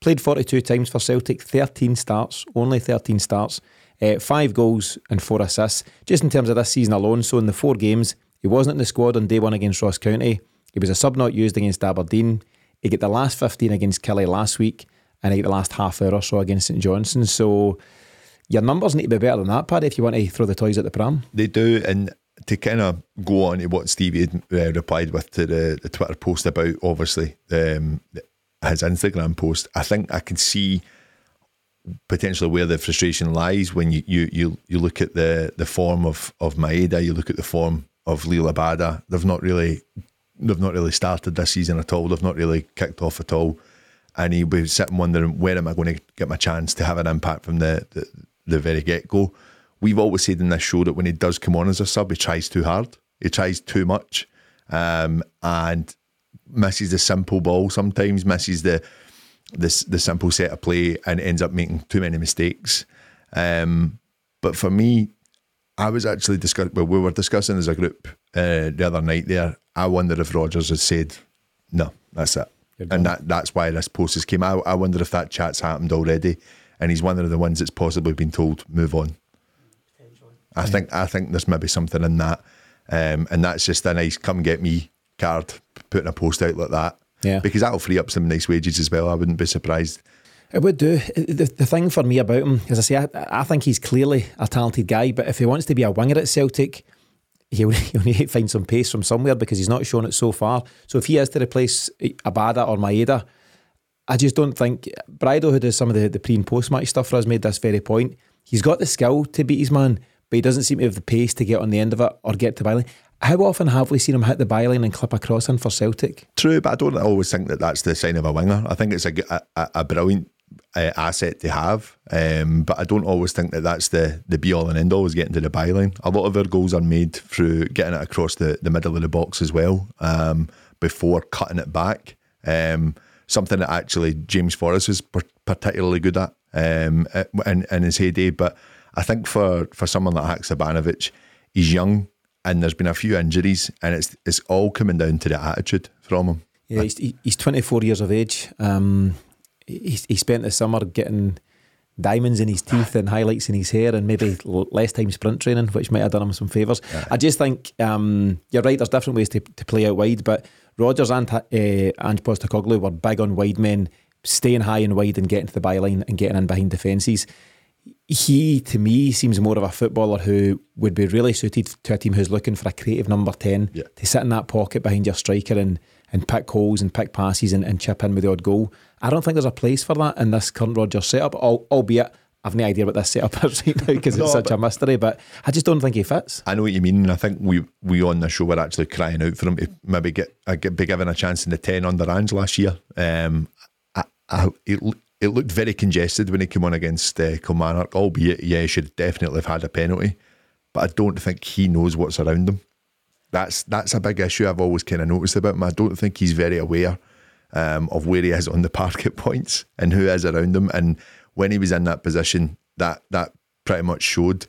played 42 times for Celtic, 13 starts, only 13 starts, uh, five goals and four assists. Just in terms of this season alone, so in the four games, he wasn't in the squad on day one against Ross County. He was a sub not used against Aberdeen. He got the last 15 against Kelly last week, and he got the last half hour or so against St Johnstone. So your numbers need to be better than that, Paddy, if you want to throw the toys at the pram. They do, and to kind of go on to what Stevie had uh, replied with to the, the Twitter post about, obviously, um, his Instagram post, I think I can see potentially where the frustration lies when you you you, you look at the the form of of Maeda, you look at the form of Liel Abada. They've not really they've not really started this season at all. They've not really kicked off at all. And he'll be sitting wondering where am I going to get my chance to have an impact from the, the the very get go. We've always said in this show that when he does come on as a sub, he tries too hard, he tries too much, um, and misses the simple ball sometimes, misses the the, the simple set of play, and ends up making too many mistakes. Um, but for me, I was actually discussing. Well, we were discussing as a group uh, the other night. There, I wonder if Rodgers had said, "No, that's it," and that that's why this post has came out. I wonder if that chat's happened already and he's one of the ones that's possibly been told move on. I think I think there's maybe something in that, um, and that's just a nice come get me card putting a post out like that. Yeah, because that'll free up some nice wages as well. I wouldn't be surprised. It would do. The, the thing for me about him, as I say, I, I think he's clearly a talented guy, but if he wants to be a winger at Celtic, he'll, *laughs* he'll need to find some pace from somewhere because he's not shown it so far. So if he has to replace Abada or Maeda, I just don't think Bridle, who does some of the, the pre and post match stuff for us, made this very point. He's got the skill to beat his man, but he doesn't seem to have the pace to get on the end of it or get to byline. How often have we seen him hit the byline and clip a cross in for Celtic? True, but I don't always think that that's the sign of a winger. I think it's a, a, a brilliant uh, asset to have, um, but I don't always think that that's the, the be all and end all is getting to the byline. A lot of our goals are made through getting it across the, the middle of the box as well um, before cutting it back. Um, something that actually James Forrest was particularly good at um, in, in his heyday. But I think for, for someone like Haksabanovic, he's young and there's been a few injuries, and it's it's all coming down to the attitude from him. Yeah, he's, he's 24 years of age. Um, he, he spent the summer getting diamonds in his teeth and highlights in his hair and maybe less time sprint training, which might have done him some favours. I just think um, you're right. There's different ways to, to play out wide, but Rodgers and uh, Ange Postecoglou were big on wide men staying high and wide and getting to the byline and getting in behind defences. He, to me, seems more of a footballer who would be really suited to a team who's looking for a creative number 10 Yeah. to sit in that pocket behind your striker and, and pick holes and pick passes and, and chip in with the odd goal. I don't think there's a place for that in this current Rodgers setup, al- albeit I've no idea what this setup *laughs* is right now because No, it's such a mystery, but I just don't think he fits. I know what you mean, and I think we we on the show were actually crying out for him to maybe get, uh, get be given a chance in the ten under Ange last year. Um, I, I, it, it looked very congested when he came on against uh, Kilmarnock, albeit yeah, he should definitely have had a penalty, but I don't think he knows what's around him. That's that's a big issue I've always kind of noticed about him. I don't think he's very aware um, of where he is on the park at *laughs* points and who is around him. And when he was in that position, that that pretty much showed.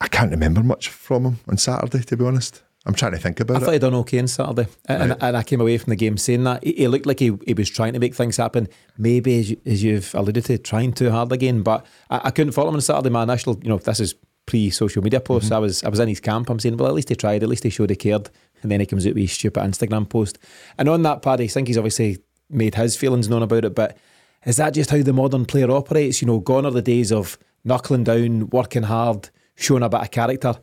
I can't remember much from him on Saturday, to be honest. I'm trying to think about it. I thought he'd done okay on Saturday, and, and, and I came away from the game saying that he, he looked like he, he was trying to make things happen. Maybe as, you, as you've alluded to, trying too hard again. But I, I couldn't follow him on Saturday. My initial, you know, this is pre-social media post. Mm-hmm. I was I was in his camp. I'm saying, well, at least he tried. At least he showed he cared. And then he comes out with his stupid Instagram post. And on that, Paddy, I think he's obviously made his feelings known about it. But is that just how the modern player operates? You know, gone are the days of knuckling down, working hard, showing a bit of character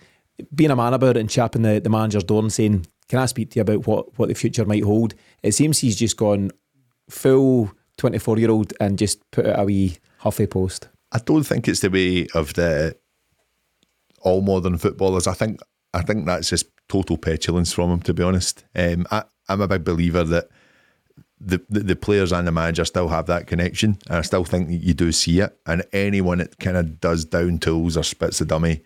being a man about it and chapping the, the manager's door and saying, Can I speak to you about what, what the future might hold? It seems he's just gone full 24 year old and just put out a wee huffy post. I don't think it's the way of the all modern footballers. I think I think that's just total petulance from him. To be honest, um, I, I'm a big believer that the, the the players and the manager still have that connection, and I still think you do see it. And anyone that kind of does down tools or spits the dummy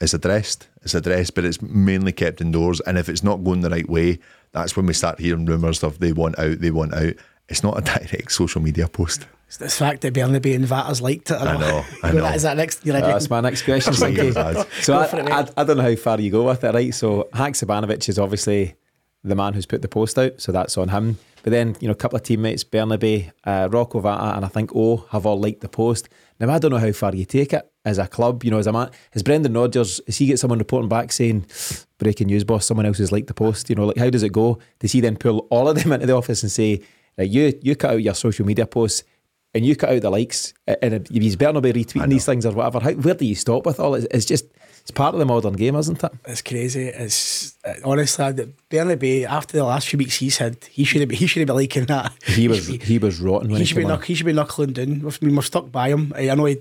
is addressed. It's addressed, but it's mainly kept indoors. And if it's not going the right way, that's when we start hearing rumours of they want out, they want out. It's not a *laughs* direct social media post. It's the fact that Bernabei and Vatters liked it. I know, I *laughs* know. That, is that next? You're Uh, that's my next question. *laughs* Oh my so I, for I. I don't know how far you go with it, right? So Haksabanovic is obviously the man who's put the post out, so that's on him. But then, you know, a couple of teammates, Bernabei, uh, Rocco Vata, and I think O have all liked the post. Now, I don't know how far you take it as a club, you know, as a man. Has Brendan Rodgers, has he get someone reporting back saying, breaking news, boss, someone else has liked the post? You know, like how does it go? Does he then pull all of them *laughs* into the office and say, right, you, you cut out your social media posts and you cut out the likes and if he's Bernabei retweeting these things or whatever, how, where do you stop with all it? It's just, it's part of the modern game, isn't it? It's crazy. It's uh, honestly that Bernabei after the last few weeks he's had, he should have he should have been liking that. He was should be- he was rotten when he he, should be came on. knuck, he should be knuckling down. I mean, we're stuck by him. I know he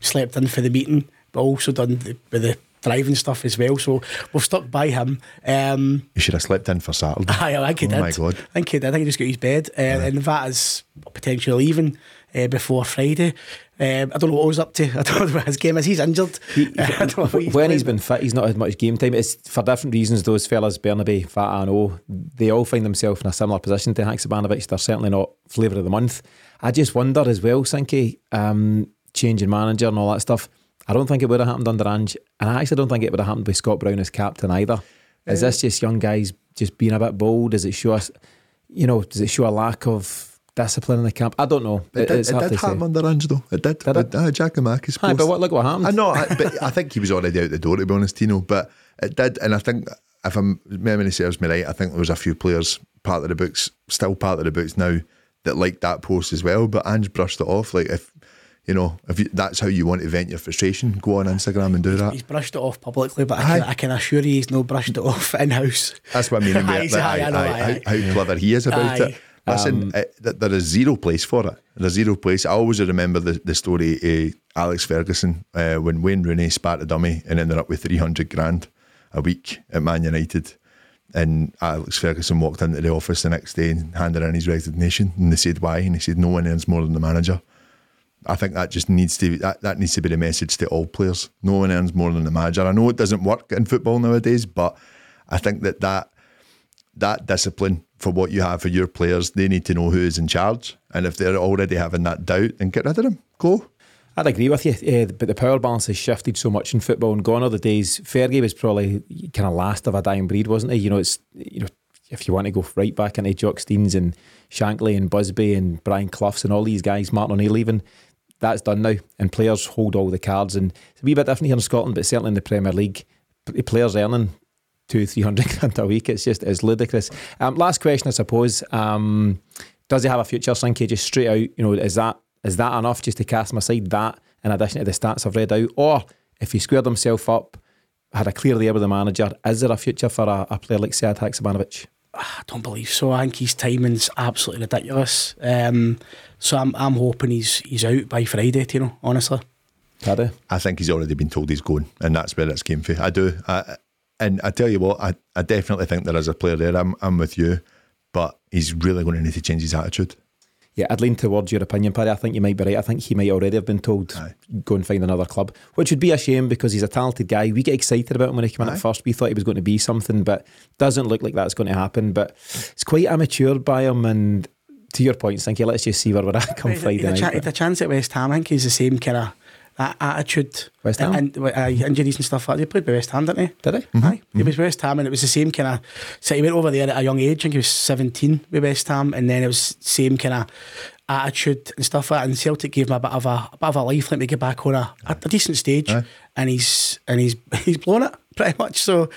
slept in for the meeting, but also done the, with the driving stuff as well. So we've stuck by him. Um, You should have slept in for Saturday. *laughs* I, I think he oh did. my god. I think he did. I think he just got his bed, uh, and that is potentially leaving uh, before Friday. Um, I don't know what I was up to. *laughs* I don't know what his game is. He's injured. *laughs* I don't know he's when he's been fit, he's not had much game time. It's for different reasons. Those fellas, Bernabei, Fat and O, they all find themselves in a similar position to Haksabanovic. They're certainly not flavour of the month. I just wonder as well, Sinky, um, changing manager and all that stuff. I don't think it would have happened under Ange, and I actually don't think it would have happened with Scott Brown as captain either. Is this just young guys just being a bit bold? Does it show us, you know, does it show a lack of discipline in the camp? I don't know. It did, it's it did to say. happen under Ange though. It did. Did it? Uh, Giakoumakis Aye, post. but what, look what happened. I know, I, but I think he was already out the door to be honest, Tino. But it did, and I think if I'm memory serves me right, I think there was a few players part of the books, still part of the books now, that liked that post as well. But Ange brushed it off. Like if you know, if you, that's how you want to vent your frustration, go on Instagram and do that. He's brushed it off publicly, but I can, I can assure you he's no brushed it off *laughs* in house. That's what I mean. about *laughs* Aye, how, how clever he is about Aye. it. Listen, it, th- there is zero place for it. There's zero place. I always remember the, the story of Alex Ferguson uh, when Wayne Rooney spat a dummy and ended up with 300 grand a week at Man United. And Alex Ferguson walked into the office the next day and handed in his resignation. And they said, why? And he said, no one earns more than the manager. I think that just needs to that, that needs to be the message to all players. No one earns more than the manager. I know it doesn't work in football nowadays, but I think that that that discipline for what you have for your players, they need to know who is in charge. And if they're already having that doubt, then get rid of them. Go. I'd agree with you, uh, but the power balance has shifted so much in football. And gone are the days. Fergie was probably kind of last of a dying breed, wasn't he? You know, it's you know if you want to go right back into Jock Steins and Shankly and Busby and Brian Cloughs and all these guys, Martin O'Neill even, that's done now. And players hold all the cards. And it's a wee bit different here in Scotland, but certainly in the Premier League, players earning two, three hundred *laughs* grand a week. It's just it's ludicrous. Um, last question, I suppose. Um, does he have a future, Sinky? Just straight out, you know, is that is that enough just to cast him aside that in addition to the stats I've read out? Or if he squared himself up, had a clear year with the manager, is there a future for a, a player like Sead Haksabanovic? I don't believe so. I think his timing's absolutely ridiculous. Um, so I'm I'm hoping he's he's out by Friday. You know, honestly. Paddy? I think he's already been told he's going, and that's where it's came from. I do. I, and I tell you what, I, I definitely think there is a player there. I'm, I'm with you, but he's really going to need to change his attitude. Yeah, I'd lean towards your opinion, Paddy. I think you might be right. I think he might already have been told Aye. go and find another club, which would be a shame because he's a talented guy. We get excited about him when he came in Aye. at first. We thought he was going to be something, but doesn't look like that's going to happen. But it's quite immature by him. And to your point, Sinky, let's just see where we're at come He'd- Friday he'd a night. cha- a chance at West Ham. I think he's the same kind of that attitude. West Ham? and, and uh, injuries and stuff like that. He played by West Ham, didn't he? Did he? Mm-hmm. Aye, he was West Ham, and it was the same kind of. So he went over there at a young age. I think he was seventeen with West Ham, and then it was same kind of attitude and stuff like that. And Celtic gave him a bit of a, a bit of a life, let me get back on a, a, a decent stage, Aye. and he's and he's *laughs* he's blown it pretty much. So,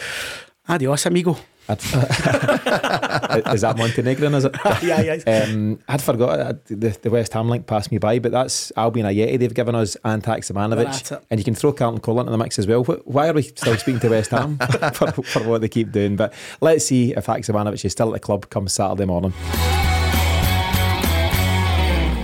adios, amigo. *laughs* Is that Montenegrin? Is it? *laughs* yeah, yeah. Um, I'd forgot uh, the, the West Ham link passed me by, but that's Albian Ajeti they've given us and Well, Taximanovic. And you can throw Carlton Cole into the mix as well. Why are we still speaking to West Ham *laughs* for, for what they keep doing? But let's see if Taximanovic is still at the club come Saturday morning.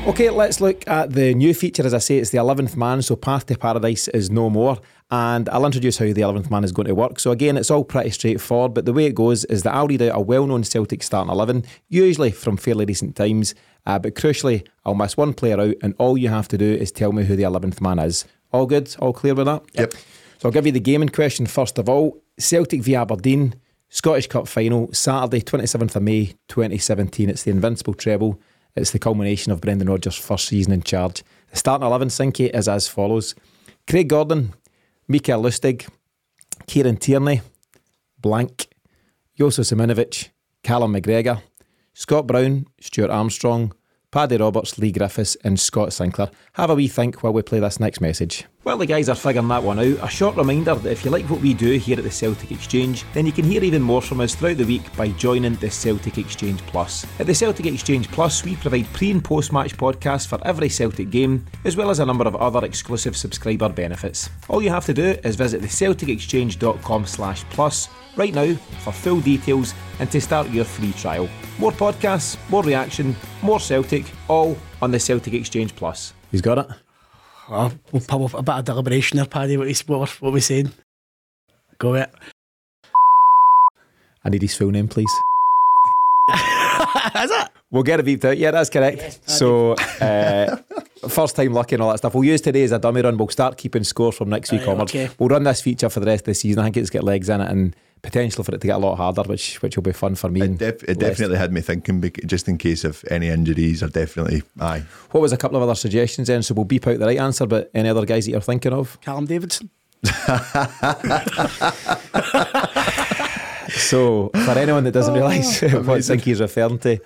Okay, let's look at the new feature. As I say, it's the 11th man, so Path to Paradise is no more. And I'll introduce how the 11th man is going to work. So, again, it's all pretty straightforward, but the way it goes is that I'll read out a well known Celtic starting 11, usually from fairly recent times. Uh, but crucially, I'll miss one player out, and all you have to do is tell me who the 11th man is. All good? All clear with that? Yep. So I'll give you the gaming question first of all. Celtic v Aberdeen, Scottish Cup final, Saturday, 27th of May 2017. It's the Invincible treble. It's the culmination of Brendan Rodgers' first season in charge. The starting 11 Sinky is as follows Craig Gordon, Mikael Lustig, Kieran Tierney, Blank, Jozo Simunovic, Callum McGregor, Scott Brown, Stuart Armstrong, Paddy Roberts, Leigh Griffiths, and Scott Sinclair. Have a wee think while we play this next message. While the guys are figuring that one out, a short reminder that if you like what we do here at the Celtic Exchange, then you can hear even more from us throughout the week by joining the Celtic Exchange Plus. At the Celtic Exchange Plus, we provide pre and post match podcasts for every Celtic game, as well as a number of other exclusive subscriber benefits. All you have to do is visit thecelticexchange.com slash plus right now for full details and to start your free trial. More podcasts, more reaction, more Celtic, all on the Celtic Exchange Plus. He's got it. We'll pop up a bit of deliberation there, Paddy. What we what, we're- what we saying? Go it. I need his full name, please. *laughs* Is it? We'll get it beeped out. Yeah, that's correct. so, uh, *laughs* first time lucky and all that stuff. We'll use today as a dummy run. We'll start keeping scores from next week Right, onwards. okay. We'll run this feature for the rest of the season. I think it's got legs in it and potential for it to get a lot harder, which which will be fun for me. It, def- it definitely had me thinking, just in case of any injuries, or definitely, aye. What was a couple of other suggestions then? So we'll beep out the right answer, but any other guys that you're thinking of? Callum Davidson. *laughs* So, for anyone that doesn't oh, realise *laughs* what Sinky's referring to,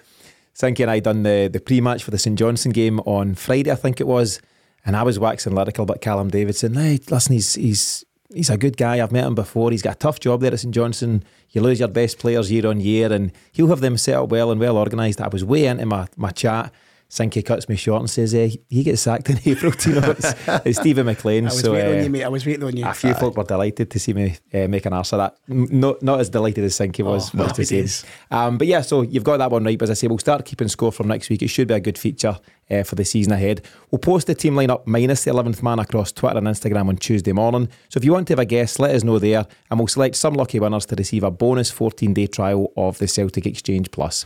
Sinky and I done the, the pre match for the St Johnstone game on Friday, I think it was, and I was waxing lyrical about Callum Davidson. Hey, listen, he's he's he's a good guy. I've met him before. He's got a tough job there at St Johnstone. You lose your best players year on year, and he'll have them set up well and well organised. I was way into my, my chat. Sinky cuts me short and says, eh, he gets sacked in *laughs* April. You know, it's, it's Steven MacLean. *laughs* I was so, waiting uh, on you, mate. I was waiting on you. a few folk were delighted to see me uh, make an arse of that. Not not as delighted as Sinky was, Oh, to say. Um, but yeah, so you've got that one right. But as I say, we'll start keeping score from next week. It should be a good feature uh, for the season ahead. We'll post the team lineup minus the 11th man across Twitter and Instagram on Tuesday morning. So if you want to have a guess, let us know there, and we'll select some lucky winners to receive a bonus 14 day trial of the Celtic Exchange Plus.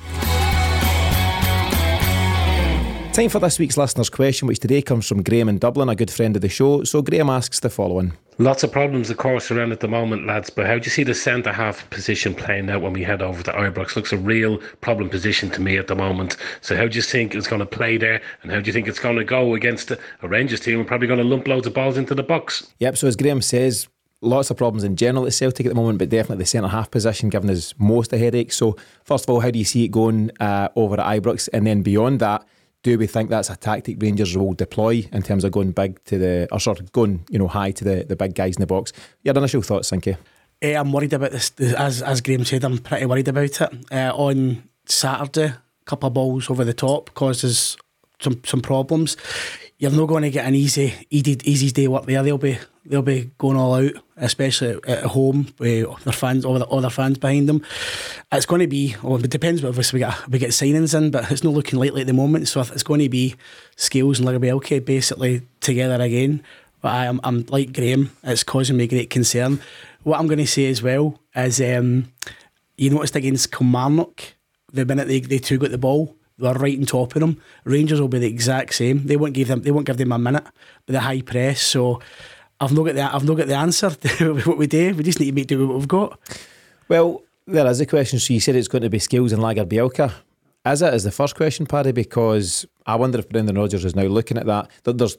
Time for this week's listener's question, which today comes from Graham in Dublin, a good friend of the show. So Graham asks the following. Lots of problems, of course, around at the moment, lads. But how do you see the centre half position playing out when we head over to Ibrox? Looks a real problem position to me at the moment. So how do you think it's going to play there, and how do you think it's going to go against a Rangers team? We're probably going to lump loads of balls into the box. Yep, so as Graham says, lots of problems in general at Celtic at the moment, but definitely the centre half position giving us most a headache. So, first of all, how do you see it going uh, over at Ibrox? And then beyond that, do we think that's a tactic Rangers will deploy in terms of going big to the, or sort of going, you know, high to the, the big guys in the box? Your initial thoughts, thank you. Uh, I'm worried about this. As as Graham said, I'm pretty worried about it. Uh, on Saturday, a couple of balls over the top causes some some problems. You're not going to get an easy easy, easy day work there. They'll be they'll be going all out, especially at home with their fans, all, the, all their fans behind them. It's going to be, well, it depends. Obviously, we get we get signings in, but it's not looking likely at the moment. So it's going to be Scales and Lagerbielke basically together again. But I am I'm like Graham. It's causing me great concern. What I'm going to say as well is, um, you noticed against Kilmarnock, the minute they, they two got the ball, they were right on top of them. Rangers will be the exact same. They won't give them they won't give them a minute with the high press. So I've not got the I've not got the answer to *laughs* what we do. We just need to make do with what we've got. Well, there is a question. So you said it's going to be Scales and Lagerbielke. As it is the first question, Paddy, because I wonder if Brendan Rodgers is now looking at that. There's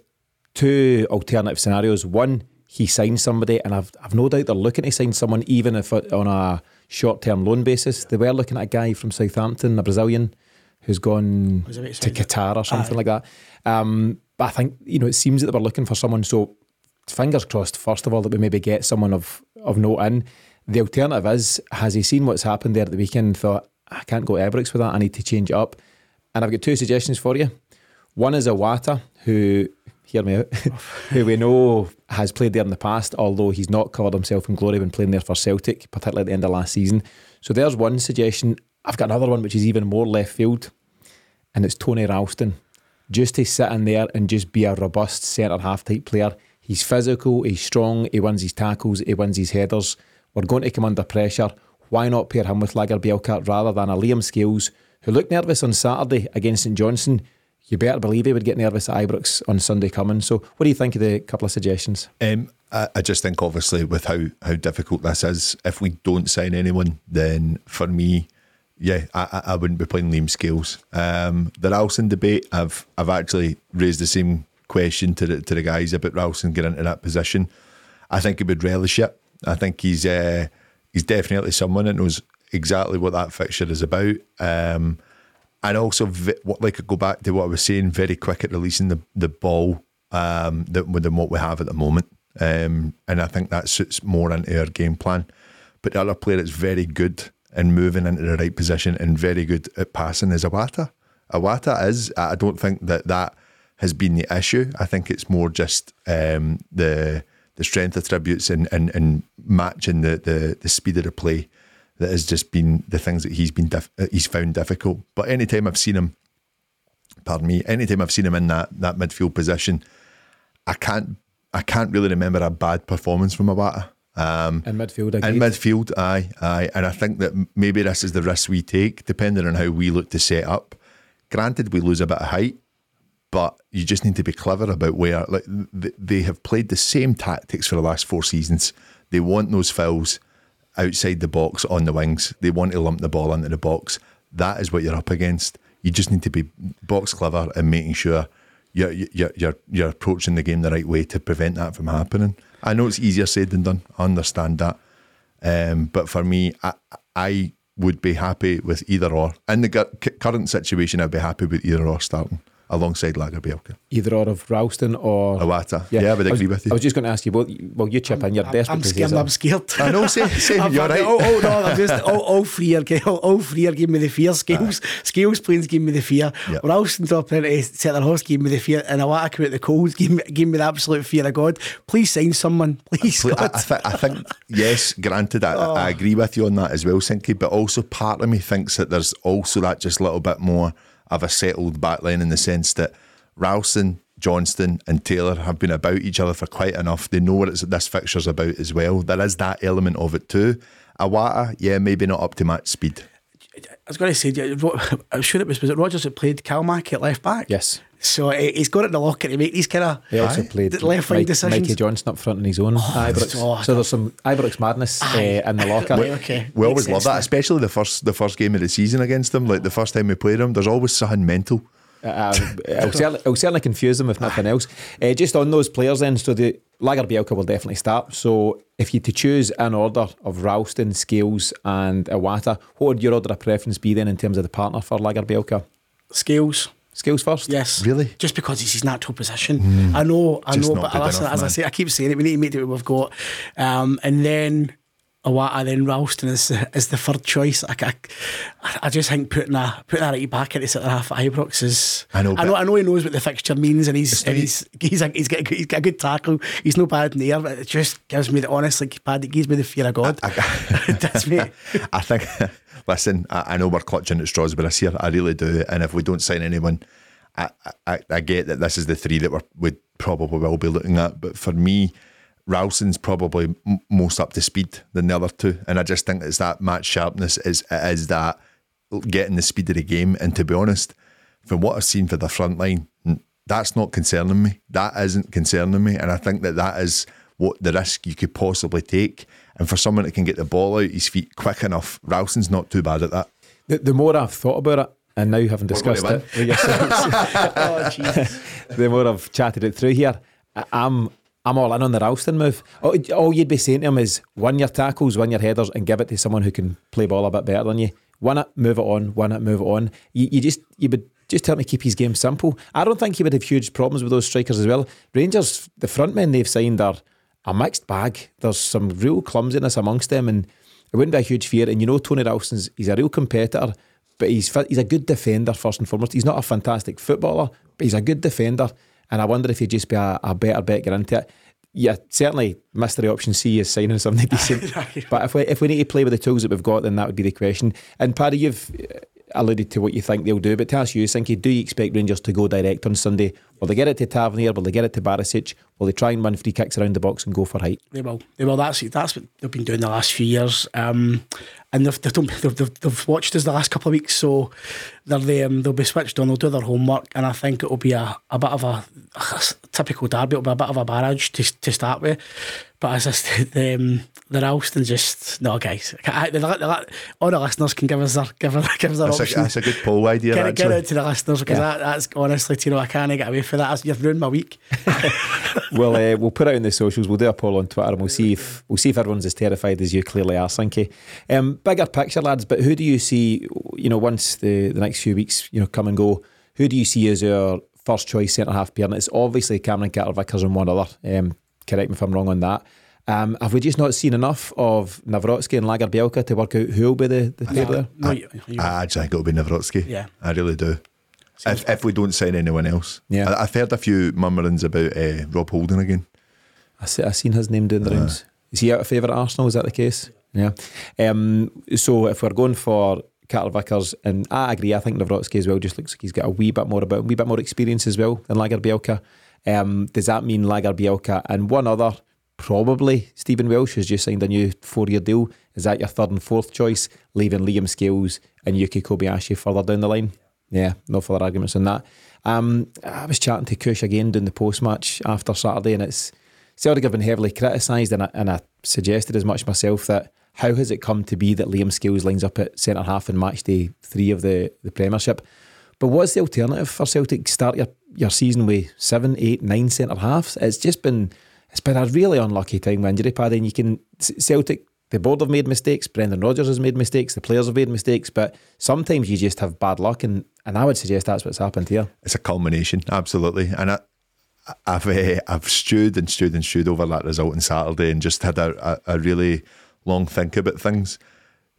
two alternative scenarios. One, he signs somebody, and I've, I've no doubt they're looking to sign someone, even if on a short term loan basis. They were looking at a guy from Southampton, a Brazilian, who's gone to Qatar or something Aye. like that. Um, but I think, you know, it seems that they were looking for someone. So fingers crossed, first of all, that we maybe get someone of, of note in. The alternative is, has he seen what's happened there at the weekend and thought, I can't go to Ibrox with that, I need to change it up. And I've got two suggestions for you. One is Iwata, who, hear me out, *laughs* who we know has played there in the past, although he's not covered himself in glory when playing there for Celtic, particularly at the end of last season. So there's one suggestion. I've got another one which is even more left field, and it's Tony Ralston. Just to sit in there and just be a robust centre half type player. He's physical, he's strong, he wins his tackles, he wins his headers. We're going to come under pressure. Why not pair him with Lagerbielke rather than a Liam Scales, who looked nervous on Saturday against St Johnstone? You better believe he would get nervous at Ibrox on Sunday coming. So, what do you think of the couple of suggestions? Um, I, I just think, obviously, with how, how difficult this is, if we don't sign anyone, then for me, yeah, I, I wouldn't be playing Liam Scales. Um, the Ralston debate, I've I've actually raised the same question to the to the guys about Ralston getting into that position. I think he would relish it. I think he's uh, he's definitely someone that knows exactly what that fixture is about. Um, and also, what like could go back to what I was saying, very quick at releasing the the ball um, than, what we have at the moment. Um, and I think that suits more into our game plan. But the other player that's very good and moving into the right position and very good at passing is Iwata. Iwata is. I don't think that that has been the issue. I think it's more just um, the the strength attributes and, and, and matching the, the the speed of the play that has just been the things that he's been dif- uh, he's found difficult. But anytime I've seen him, pardon me, anytime I've seen him in that that midfield position, I can't I can't really remember a bad performance from Iwata. Um, in midfield, agreed. in midfield, aye, aye, and I think that maybe this is the risk we take, depending on how we look to set up. Granted, we lose a bit of height, but you just need to be clever about where like they have played the same tactics for the last four seasons. They want those fouls outside the box on the wings. They want to lump the ball into the box. That is what you're up against. You just need to be box clever and making sure you're you're you're, you're approaching the game the right way to prevent that from happening. I know it's easier said than done. I understand that, um, but for me, I, I would be happy with either or. In the current situation, I'd be happy with either or starting alongside Lagerbielke. Either or of Ralston or Iwata. Yeah, yeah I would agree was, with you. I was just going to ask you, well, well you chip in, you're desperate I'm scared, I'm scared. I know, say, *laughs* say you're right. Oh, oh, no, I'm just, all, all three are, all, all three are giving me the fear. Scales, uh, Scales planes give me the fear. Yep. Ralston top into centre horse gave me the fear. And Iwata come out the cold, give me, give me the absolute fear of God. Please sign someone, *laughs* please. I, I, th- I think, yes, granted, I, oh. I agree with you on that as well, Sinky, but also part of me thinks that there's also that just little bit more of a settled backline in the sense that Ralston, Johnston, and Taylor have been about each other for quite enough. They know what it's, this fixture's about as well. There is that element of it too. Iwata, yeah, maybe not up to match speed. I was going to say, *laughs* I'm sure it was was it Rodgers that played Calmac at left back. Yes. So eh, he's got it in the locker to make these kind of he also played left wing decisions. Mikey Johnston up front in his own oh, Ibrox. Oh, so there's some Ibrox madness uh, in the locker. Right, okay. We always love that, especially the first the first game of the season against them. Like the first time we played them, there's always something mental. Uh, it'll, certainly, it'll, certainly, confuse them if nothing else. Uh, just on those players, then, so the Lagerbielke will definitely start. So if you to choose an order of Ralston, Scales, and Iwata, what would your order of preference be then in terms of the partner for Lagerbielke? Scales. Scales first? Yes. Really? Just because it's his natural position. I know, I Just know, but good listen, as I say, I keep saying it, we need to make it what we've got. Um, and then Iwata, then Ralston is, is the third choice. I, I, I just think putting a putting a right back at the centre half at Ibrox is. I know, I know, I know he knows what the fixture means, and he's and he's he's a, he's got a, good- he's got a good tackle. He's no bad in the air, but it just gives me the honest, like Paddy gives me the fear of God. it *laughs* does me. *laughs* I think, *laughs* listen, I, I know we're clutching at straws with this year. I really do. And if we don't sign anyone, I, I, I get that this is the three that we're, we probably will be looking at. But for me, Ralston's probably m- most up to speed than the other two. And I just think it's that match sharpness, is, it is that getting the speed of the game. And to be honest, from what I've seen for the front line, that's not concerning me. That isn't concerning me. And I think that that is what the risk you could possibly take. And for someone that can get the ball out his feet quick enough, Ralston's not too bad at that. The, the more I've thought about it, and now having discussed it with yourselves, *laughs* oh *laughs* the more I've chatted it through here, I'm I'm all in on the Ralston move. All, you'd be saying to him is win your tackles, win your headers, and give it to someone who can play ball a bit better than you. Win it, move it on, win it, move it on. You, you just you would just tell him to keep his game simple. I don't think he would have huge problems with those strikers as well. Rangers, the front men they've signed are a mixed bag. There's some real clumsiness amongst them, and it wouldn't be a huge fear. And you know Tony Ralston's he's a real competitor, but he's he's a good defender first and foremost. He's not a fantastic footballer, but he's a good defender. And I wonder if he'd just be a, a better bet get into it. Yeah, certainly mystery option C is signing something *laughs* decent. but if we if we need to play with the tools that we've got, then that would be the question. And Paddy, you've uh, alluded to what you think they'll do, but to ask you, Sinky, do you expect Rangers to go direct on Sunday? Will they get it to Tavernier? Will they get it to Barisic? Will they try and run free kicks around the box and go for height? They will. They will. That's that's what they've been doing the last few years. Um, and they've, they've, done, they've, they've, they've watched us the last couple of weeks, so they're the, um, they'll be switched on. They'll do their homework, and I think it will be a, a bit of a, a typical derby. It'll be a bit of a barrage to, to start with. But as I said, *laughs* the, um, the Ralston just no guys. I, they, they, all the listeners can give us their give, us- *laughs* give us their That's a, that's a good poll idea, Get, it- get actually. out to the listeners because that, that's honestly, you know, I can't get away from that. That's- You've ruined my week. *laughs* we'll uh, we'll put it out in the socials. We'll do a poll on Twitter, and we'll see if we'll see if everyone's as terrified as you clearly are, Sinky. Um, bigger picture, lads. But who do you see? You know, once the the next few weeks, you know, come and go. Who do you see as our first choice centre half pair? And it's obviously Cameron Carter Vickers and one other. Um, correct me if I'm wrong on that. Um, have we just not seen enough of Nawrocki and Lagerbielke to work out who will be the, the pair there? No, you, you, I actually think it'll be Nawrocki. Yeah. I really do. If, if we don't sign anyone else. Yeah. I, I've heard a few murmurings about uh, Rob Holding again. I see, I seen his name doing the rounds. Is he out of favour at Arsenal? Is that the case? Yeah. Um, so if we're going for Carter Vickers, and I agree, I think Nawrocki as well just looks like he's got a wee bit more about, a wee bit more experience as well than Lagerbielke. Um, does that mean Lagerbielke and one other? Probably Stephen Welsh has just signed a new four-year deal. Is that your third and fourth choice? Leaving Liam Scales and Yuki Kobayashi further down the line. Yeah, no further arguments on that. Um, I was chatting to Kush again during the post match after Saturday, and it's Celtic have been heavily criticised, and I, and I suggested as much myself that how has it come to be that Liam Scales lines up at centre half in match day three of the, the Premiership? But what's the alternative for Celtic? Start your, your season with seven, eight, nine centre halves. It's just been it's been a really unlucky time with injury pad, and you can Celtic. The board have made mistakes. Brendan Rodgers has made mistakes. The players have made mistakes. But sometimes you just have bad luck, and, and I would suggest that's what's happened here. It's a culmination, absolutely. And I, I've uh, I've stewed and stewed and stewed over that result on Saturday, and just had a, a, a really long think about things.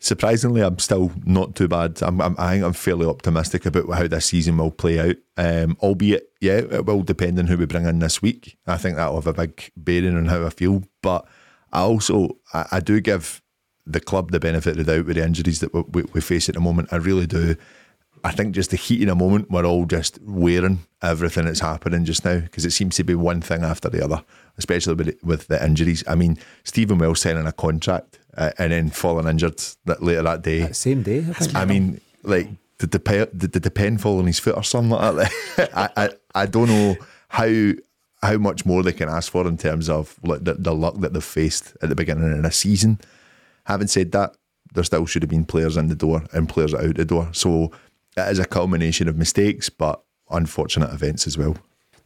Surprisingly, I'm still not too bad. I'm, I'm, I think I'm fairly optimistic about how this season will play out. Um, albeit, yeah, it will depend on who we bring in this week. I think that'll have a big bearing on how I feel. But I also, I, I do give the club the benefit of the doubt with the injuries that we, we, we face at the moment. I really do. I think just the heat in a moment, we're all just wearing everything that's happening just now because it seems to be one thing after the other, especially with, with the injuries. I mean, Stephen Welsh signing a contract uh, and then falling injured that later that day. Same day, I think. I mean, like, did the, did the pen fall on his foot or something like that? *laughs* I, I, I don't know how how much more they can ask for in terms of like the, the luck that they've faced at the beginning of the season. Having said that, there still should have been players in the door and players out the door. So it is a culmination of mistakes, but unfortunate events as well.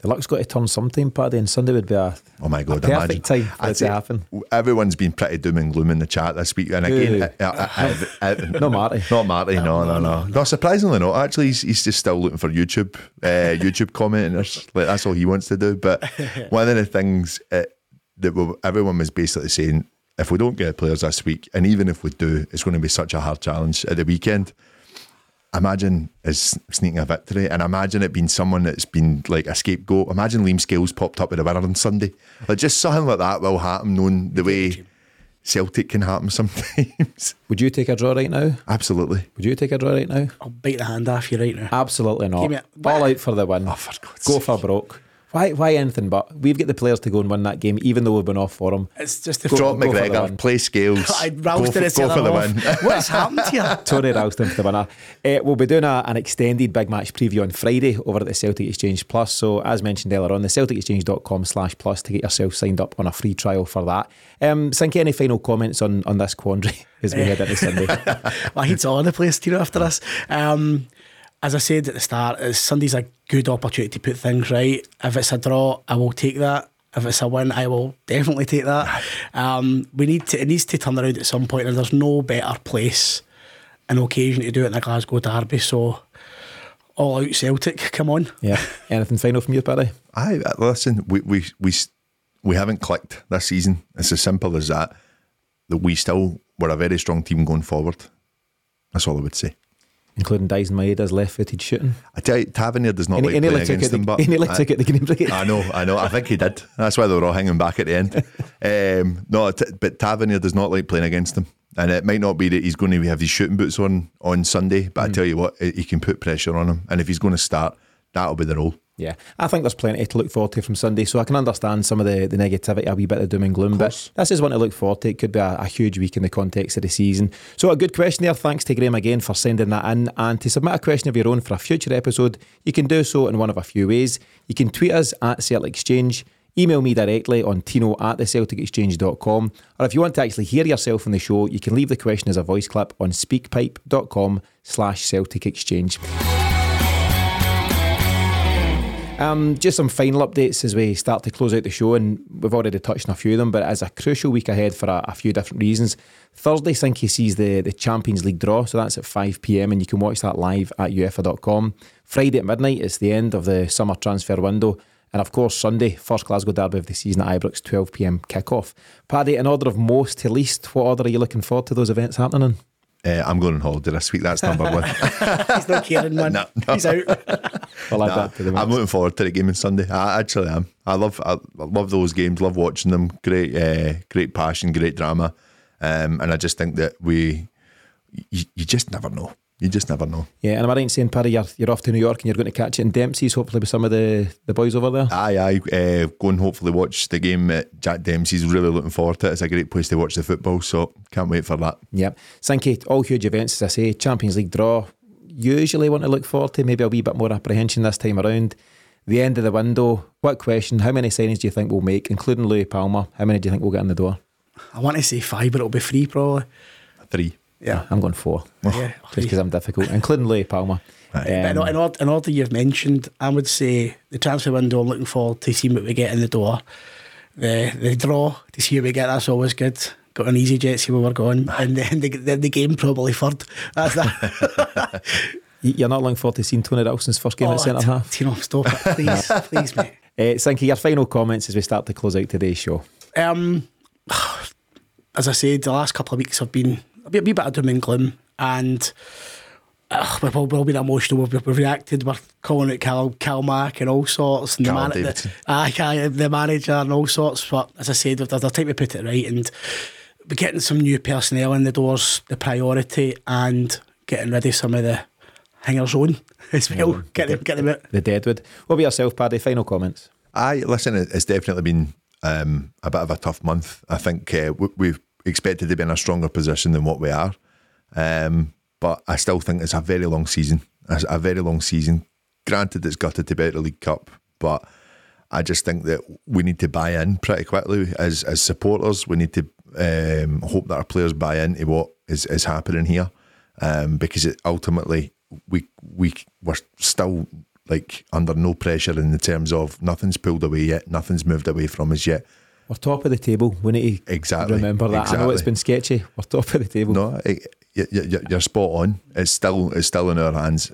The luck's got to turn sometime, Paddy, and Sunday would be a, Oh my God! a perfect imagine. time for it to happen. Everyone's been pretty doom and gloom in the chat this week, and again, uh, uh, uh, uh, *laughs* Marty. not Marty. No, no, no, no. Surprisingly, not. Actually, he's, he's just still looking for YouTube, uh, *laughs* YouTube commenters. Like that's all he wants to do. But *laughs* one of the things uh, that we, everyone was basically saying, if we don't get players this week, and even if we do, it's going to be such a hard challenge at the weekend. Imagine is sneaking a victory, and imagine it being someone that's been like a scapegoat. Imagine Liam Scales popped up with a winner on Sunday. Like just something like that will happen, knowing the way Celtic can happen sometimes. *laughs* Would you take a draw right now? Absolutely. Would you take a draw right now? I'll bite the hand off you right now. Absolutely not. Give me a- All out for the win. Oh, for God's Go sake. for broke. Why? Why anything but? We've got the players to go and win that game, even though we've been off for them. It's just the Drop go for the McGregor, play Scales. *laughs* I go rousted for, it go for the win. What's happened here? *laughs* Tony Ralston for the winner. Uh, we'll be doing a, an extended big match preview on Friday over at the Celtic Exchange Plus. So, as mentioned earlier on, the CelticExchange.com slash plus to get yourself signed up on a free trial for that. Um, Sink, any final comments on, on this quandary *laughs* as we head into Sunday? My head's all over the place, Tino, after this. Um, as I said at the start, is Sunday's a good opportunity to put things right. If it's a draw, I will take that. If it's a win, I will definitely take that. Um, we need to. It needs to turn around at some point, and there's no better place and occasion to do it than the Glasgow Derby. So, all out Celtic, come on. yeah. *laughs* Anything final from you, Paddy? I listen. We we we s- we haven't clicked this season. It's as simple as that. That we still were a very strong team going forward. That's all I would say. Including Daizen Maeda's left footed shooting. I tell you, Tavernier does not like playing against them, the, but any look I- took at the game break. I know, I know. I think he did. That's why they were all hanging back at the end. *laughs* Um, no, t- but Tavernier does not like playing against them, and it might not be that he's going to have his shooting boots on on Sunday. But I tell you what, he can put pressure on him, and if he's going to start, that'll be the role. Yeah, I think there's plenty to look forward to from Sunday, so I can understand some of the, the negativity, a wee bit of doom and gloom, but this is one to look forward to. It could be a, a huge week in the context of the season. So, a good question there. Thanks to Graham again for sending that in. And to submit a question of your own for a future episode, you can do so in one of a few ways. You can tweet us at Celtic Exchange, email me directly on tino at thecelticexchange.com, or if you want to actually hear yourself on the show, you can leave the question as a voice clip on speakpipe.com slash Celtic Exchange. Um, just some final updates as we start to close out the show, and we've already touched on a few of them, but it's a crucial week ahead for a, a few different reasons. Thursday, Sinky sees the, the Champions League draw, so that's at 5 pm, and you can watch that live at UEFA.com. Friday at midnight, it's the end of the summer transfer window, and of course, Sunday, first Glasgow derby of the season at Ibrox, 12 pm kick-off. Paddy, in order of most to least, what order are you looking forward to those events happening in? Uh, I'm going on holiday this week. That's number one. *laughs* He's not caring, man. *laughs* No, no. He's out. *laughs* Well, add Nah, that to the I'm looking forward to the game on Sunday. I actually am. I love I love those games. Love watching them. Great, uh, great passion, great drama, um, and I just think that we, you, you just never know. You just never know. Yeah, and am I right in saying, Paddy, you're, you're off to New York and you're going to catch it in Dempsey's, hopefully with some of the, the boys over there? Aye, aye. Uh, go and hopefully watch the game at Jack Dempsey's. Really looking forward to it. It's a great place to watch the football. So can't wait for that. Yep. Sinky, all huge events, as I say. Champions League draw. Usually want to look forward to, maybe a wee bit more apprehension this time around. The end of the window. What question? How many signings do you think we'll make, including Luis Palma? How many do you think we'll get in the door? I want to say five, but it'll be three probably. Three. Yeah. I'm going four. Yeah. Just because I'm difficult, including Lee Palmer. But in, Um, in, order, in order you've mentioned, I would say the transfer window. I'm looking forward to seeing what we get in the door. The the draw to see what we get. That's always good. Got an easy jet, see where we're going, and then the, the, the game probably third. That's that. *laughs* you- you're not looking forward to seeing Tony Ralston's first game at centre t- half. You know, stop it, *laughs* please, please, mate. Uh, Sinky, your final comments as we start to close out today's show. Um, *sighs* as I said, the last couple of weeks have been a wee, wee bit of doom and gloom, and uh, we've all, we've all been emotional. We've, we've reacted. We're calling it Cal, Calmac and all sorts, and Cal the, man, the, aye, aye, the manager and all sorts. But as I said, there's, there's time to put it right, and we're getting some new personnel in the doors, the priority, and getting rid of some of the hangers on *laughs* as well. Get them, get them out. The Deadwood. What about yourself, Paddy? Final comments? Aye, listen, it's definitely been um, a bit of a tough month. I think uh, we- we've expected to be in a stronger position than what we are. Um, but I still think it's a very long season. It's a very long season. Granted, it's gutted to be out the League Cup, but I just think that we need to buy in pretty quickly as as supporters. We need to um, hope that our players buy into what is, is happening here, um, because it ultimately we we we're still like under no pressure in the terms of nothing's pulled away yet, nothing's moved away from us yet. We're top of the table. We need to Exactly, remember that. I know it's been sketchy. We're top of the table. No, it, you, you're spot on. It's still it's still in our hands.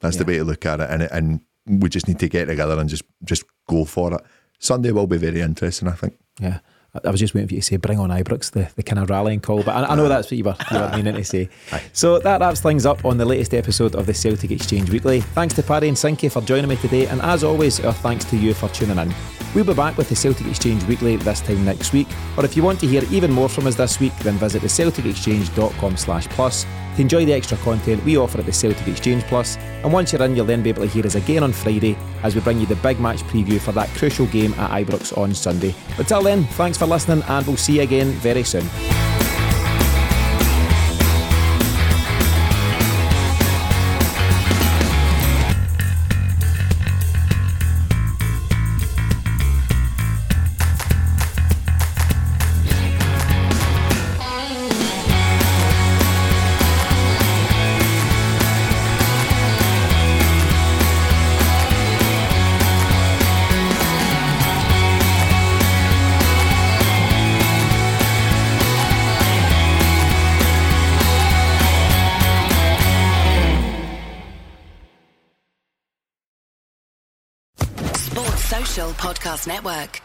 That's the way to look at it, and it, and we just need to get together and just just go for it. Sunday will be very interesting, I think. Yeah. I- was just waiting for you to say, bring on Ibrox, the, the kind of rallying call. But I, I know that's what you were, you were meaning to say. So that wraps things up on the latest episode of the Celtic Exchange Weekly. Thanks to Paddy and Sinky for joining me today. And as always, our thanks to you for tuning in. We'll be back with the Celtic Exchange Weekly this time next week. Or if you want to hear even more from us this week, then visit thecelticexchange.com slash plus to enjoy the extra content we offer at the Celtic Exchange And once you're in, you'll then be able to hear us again on Friday as we bring you the big match preview for that crucial game at Ibrox on Sunday. But till then, thanks for listening and we'll see you again very soon. Network.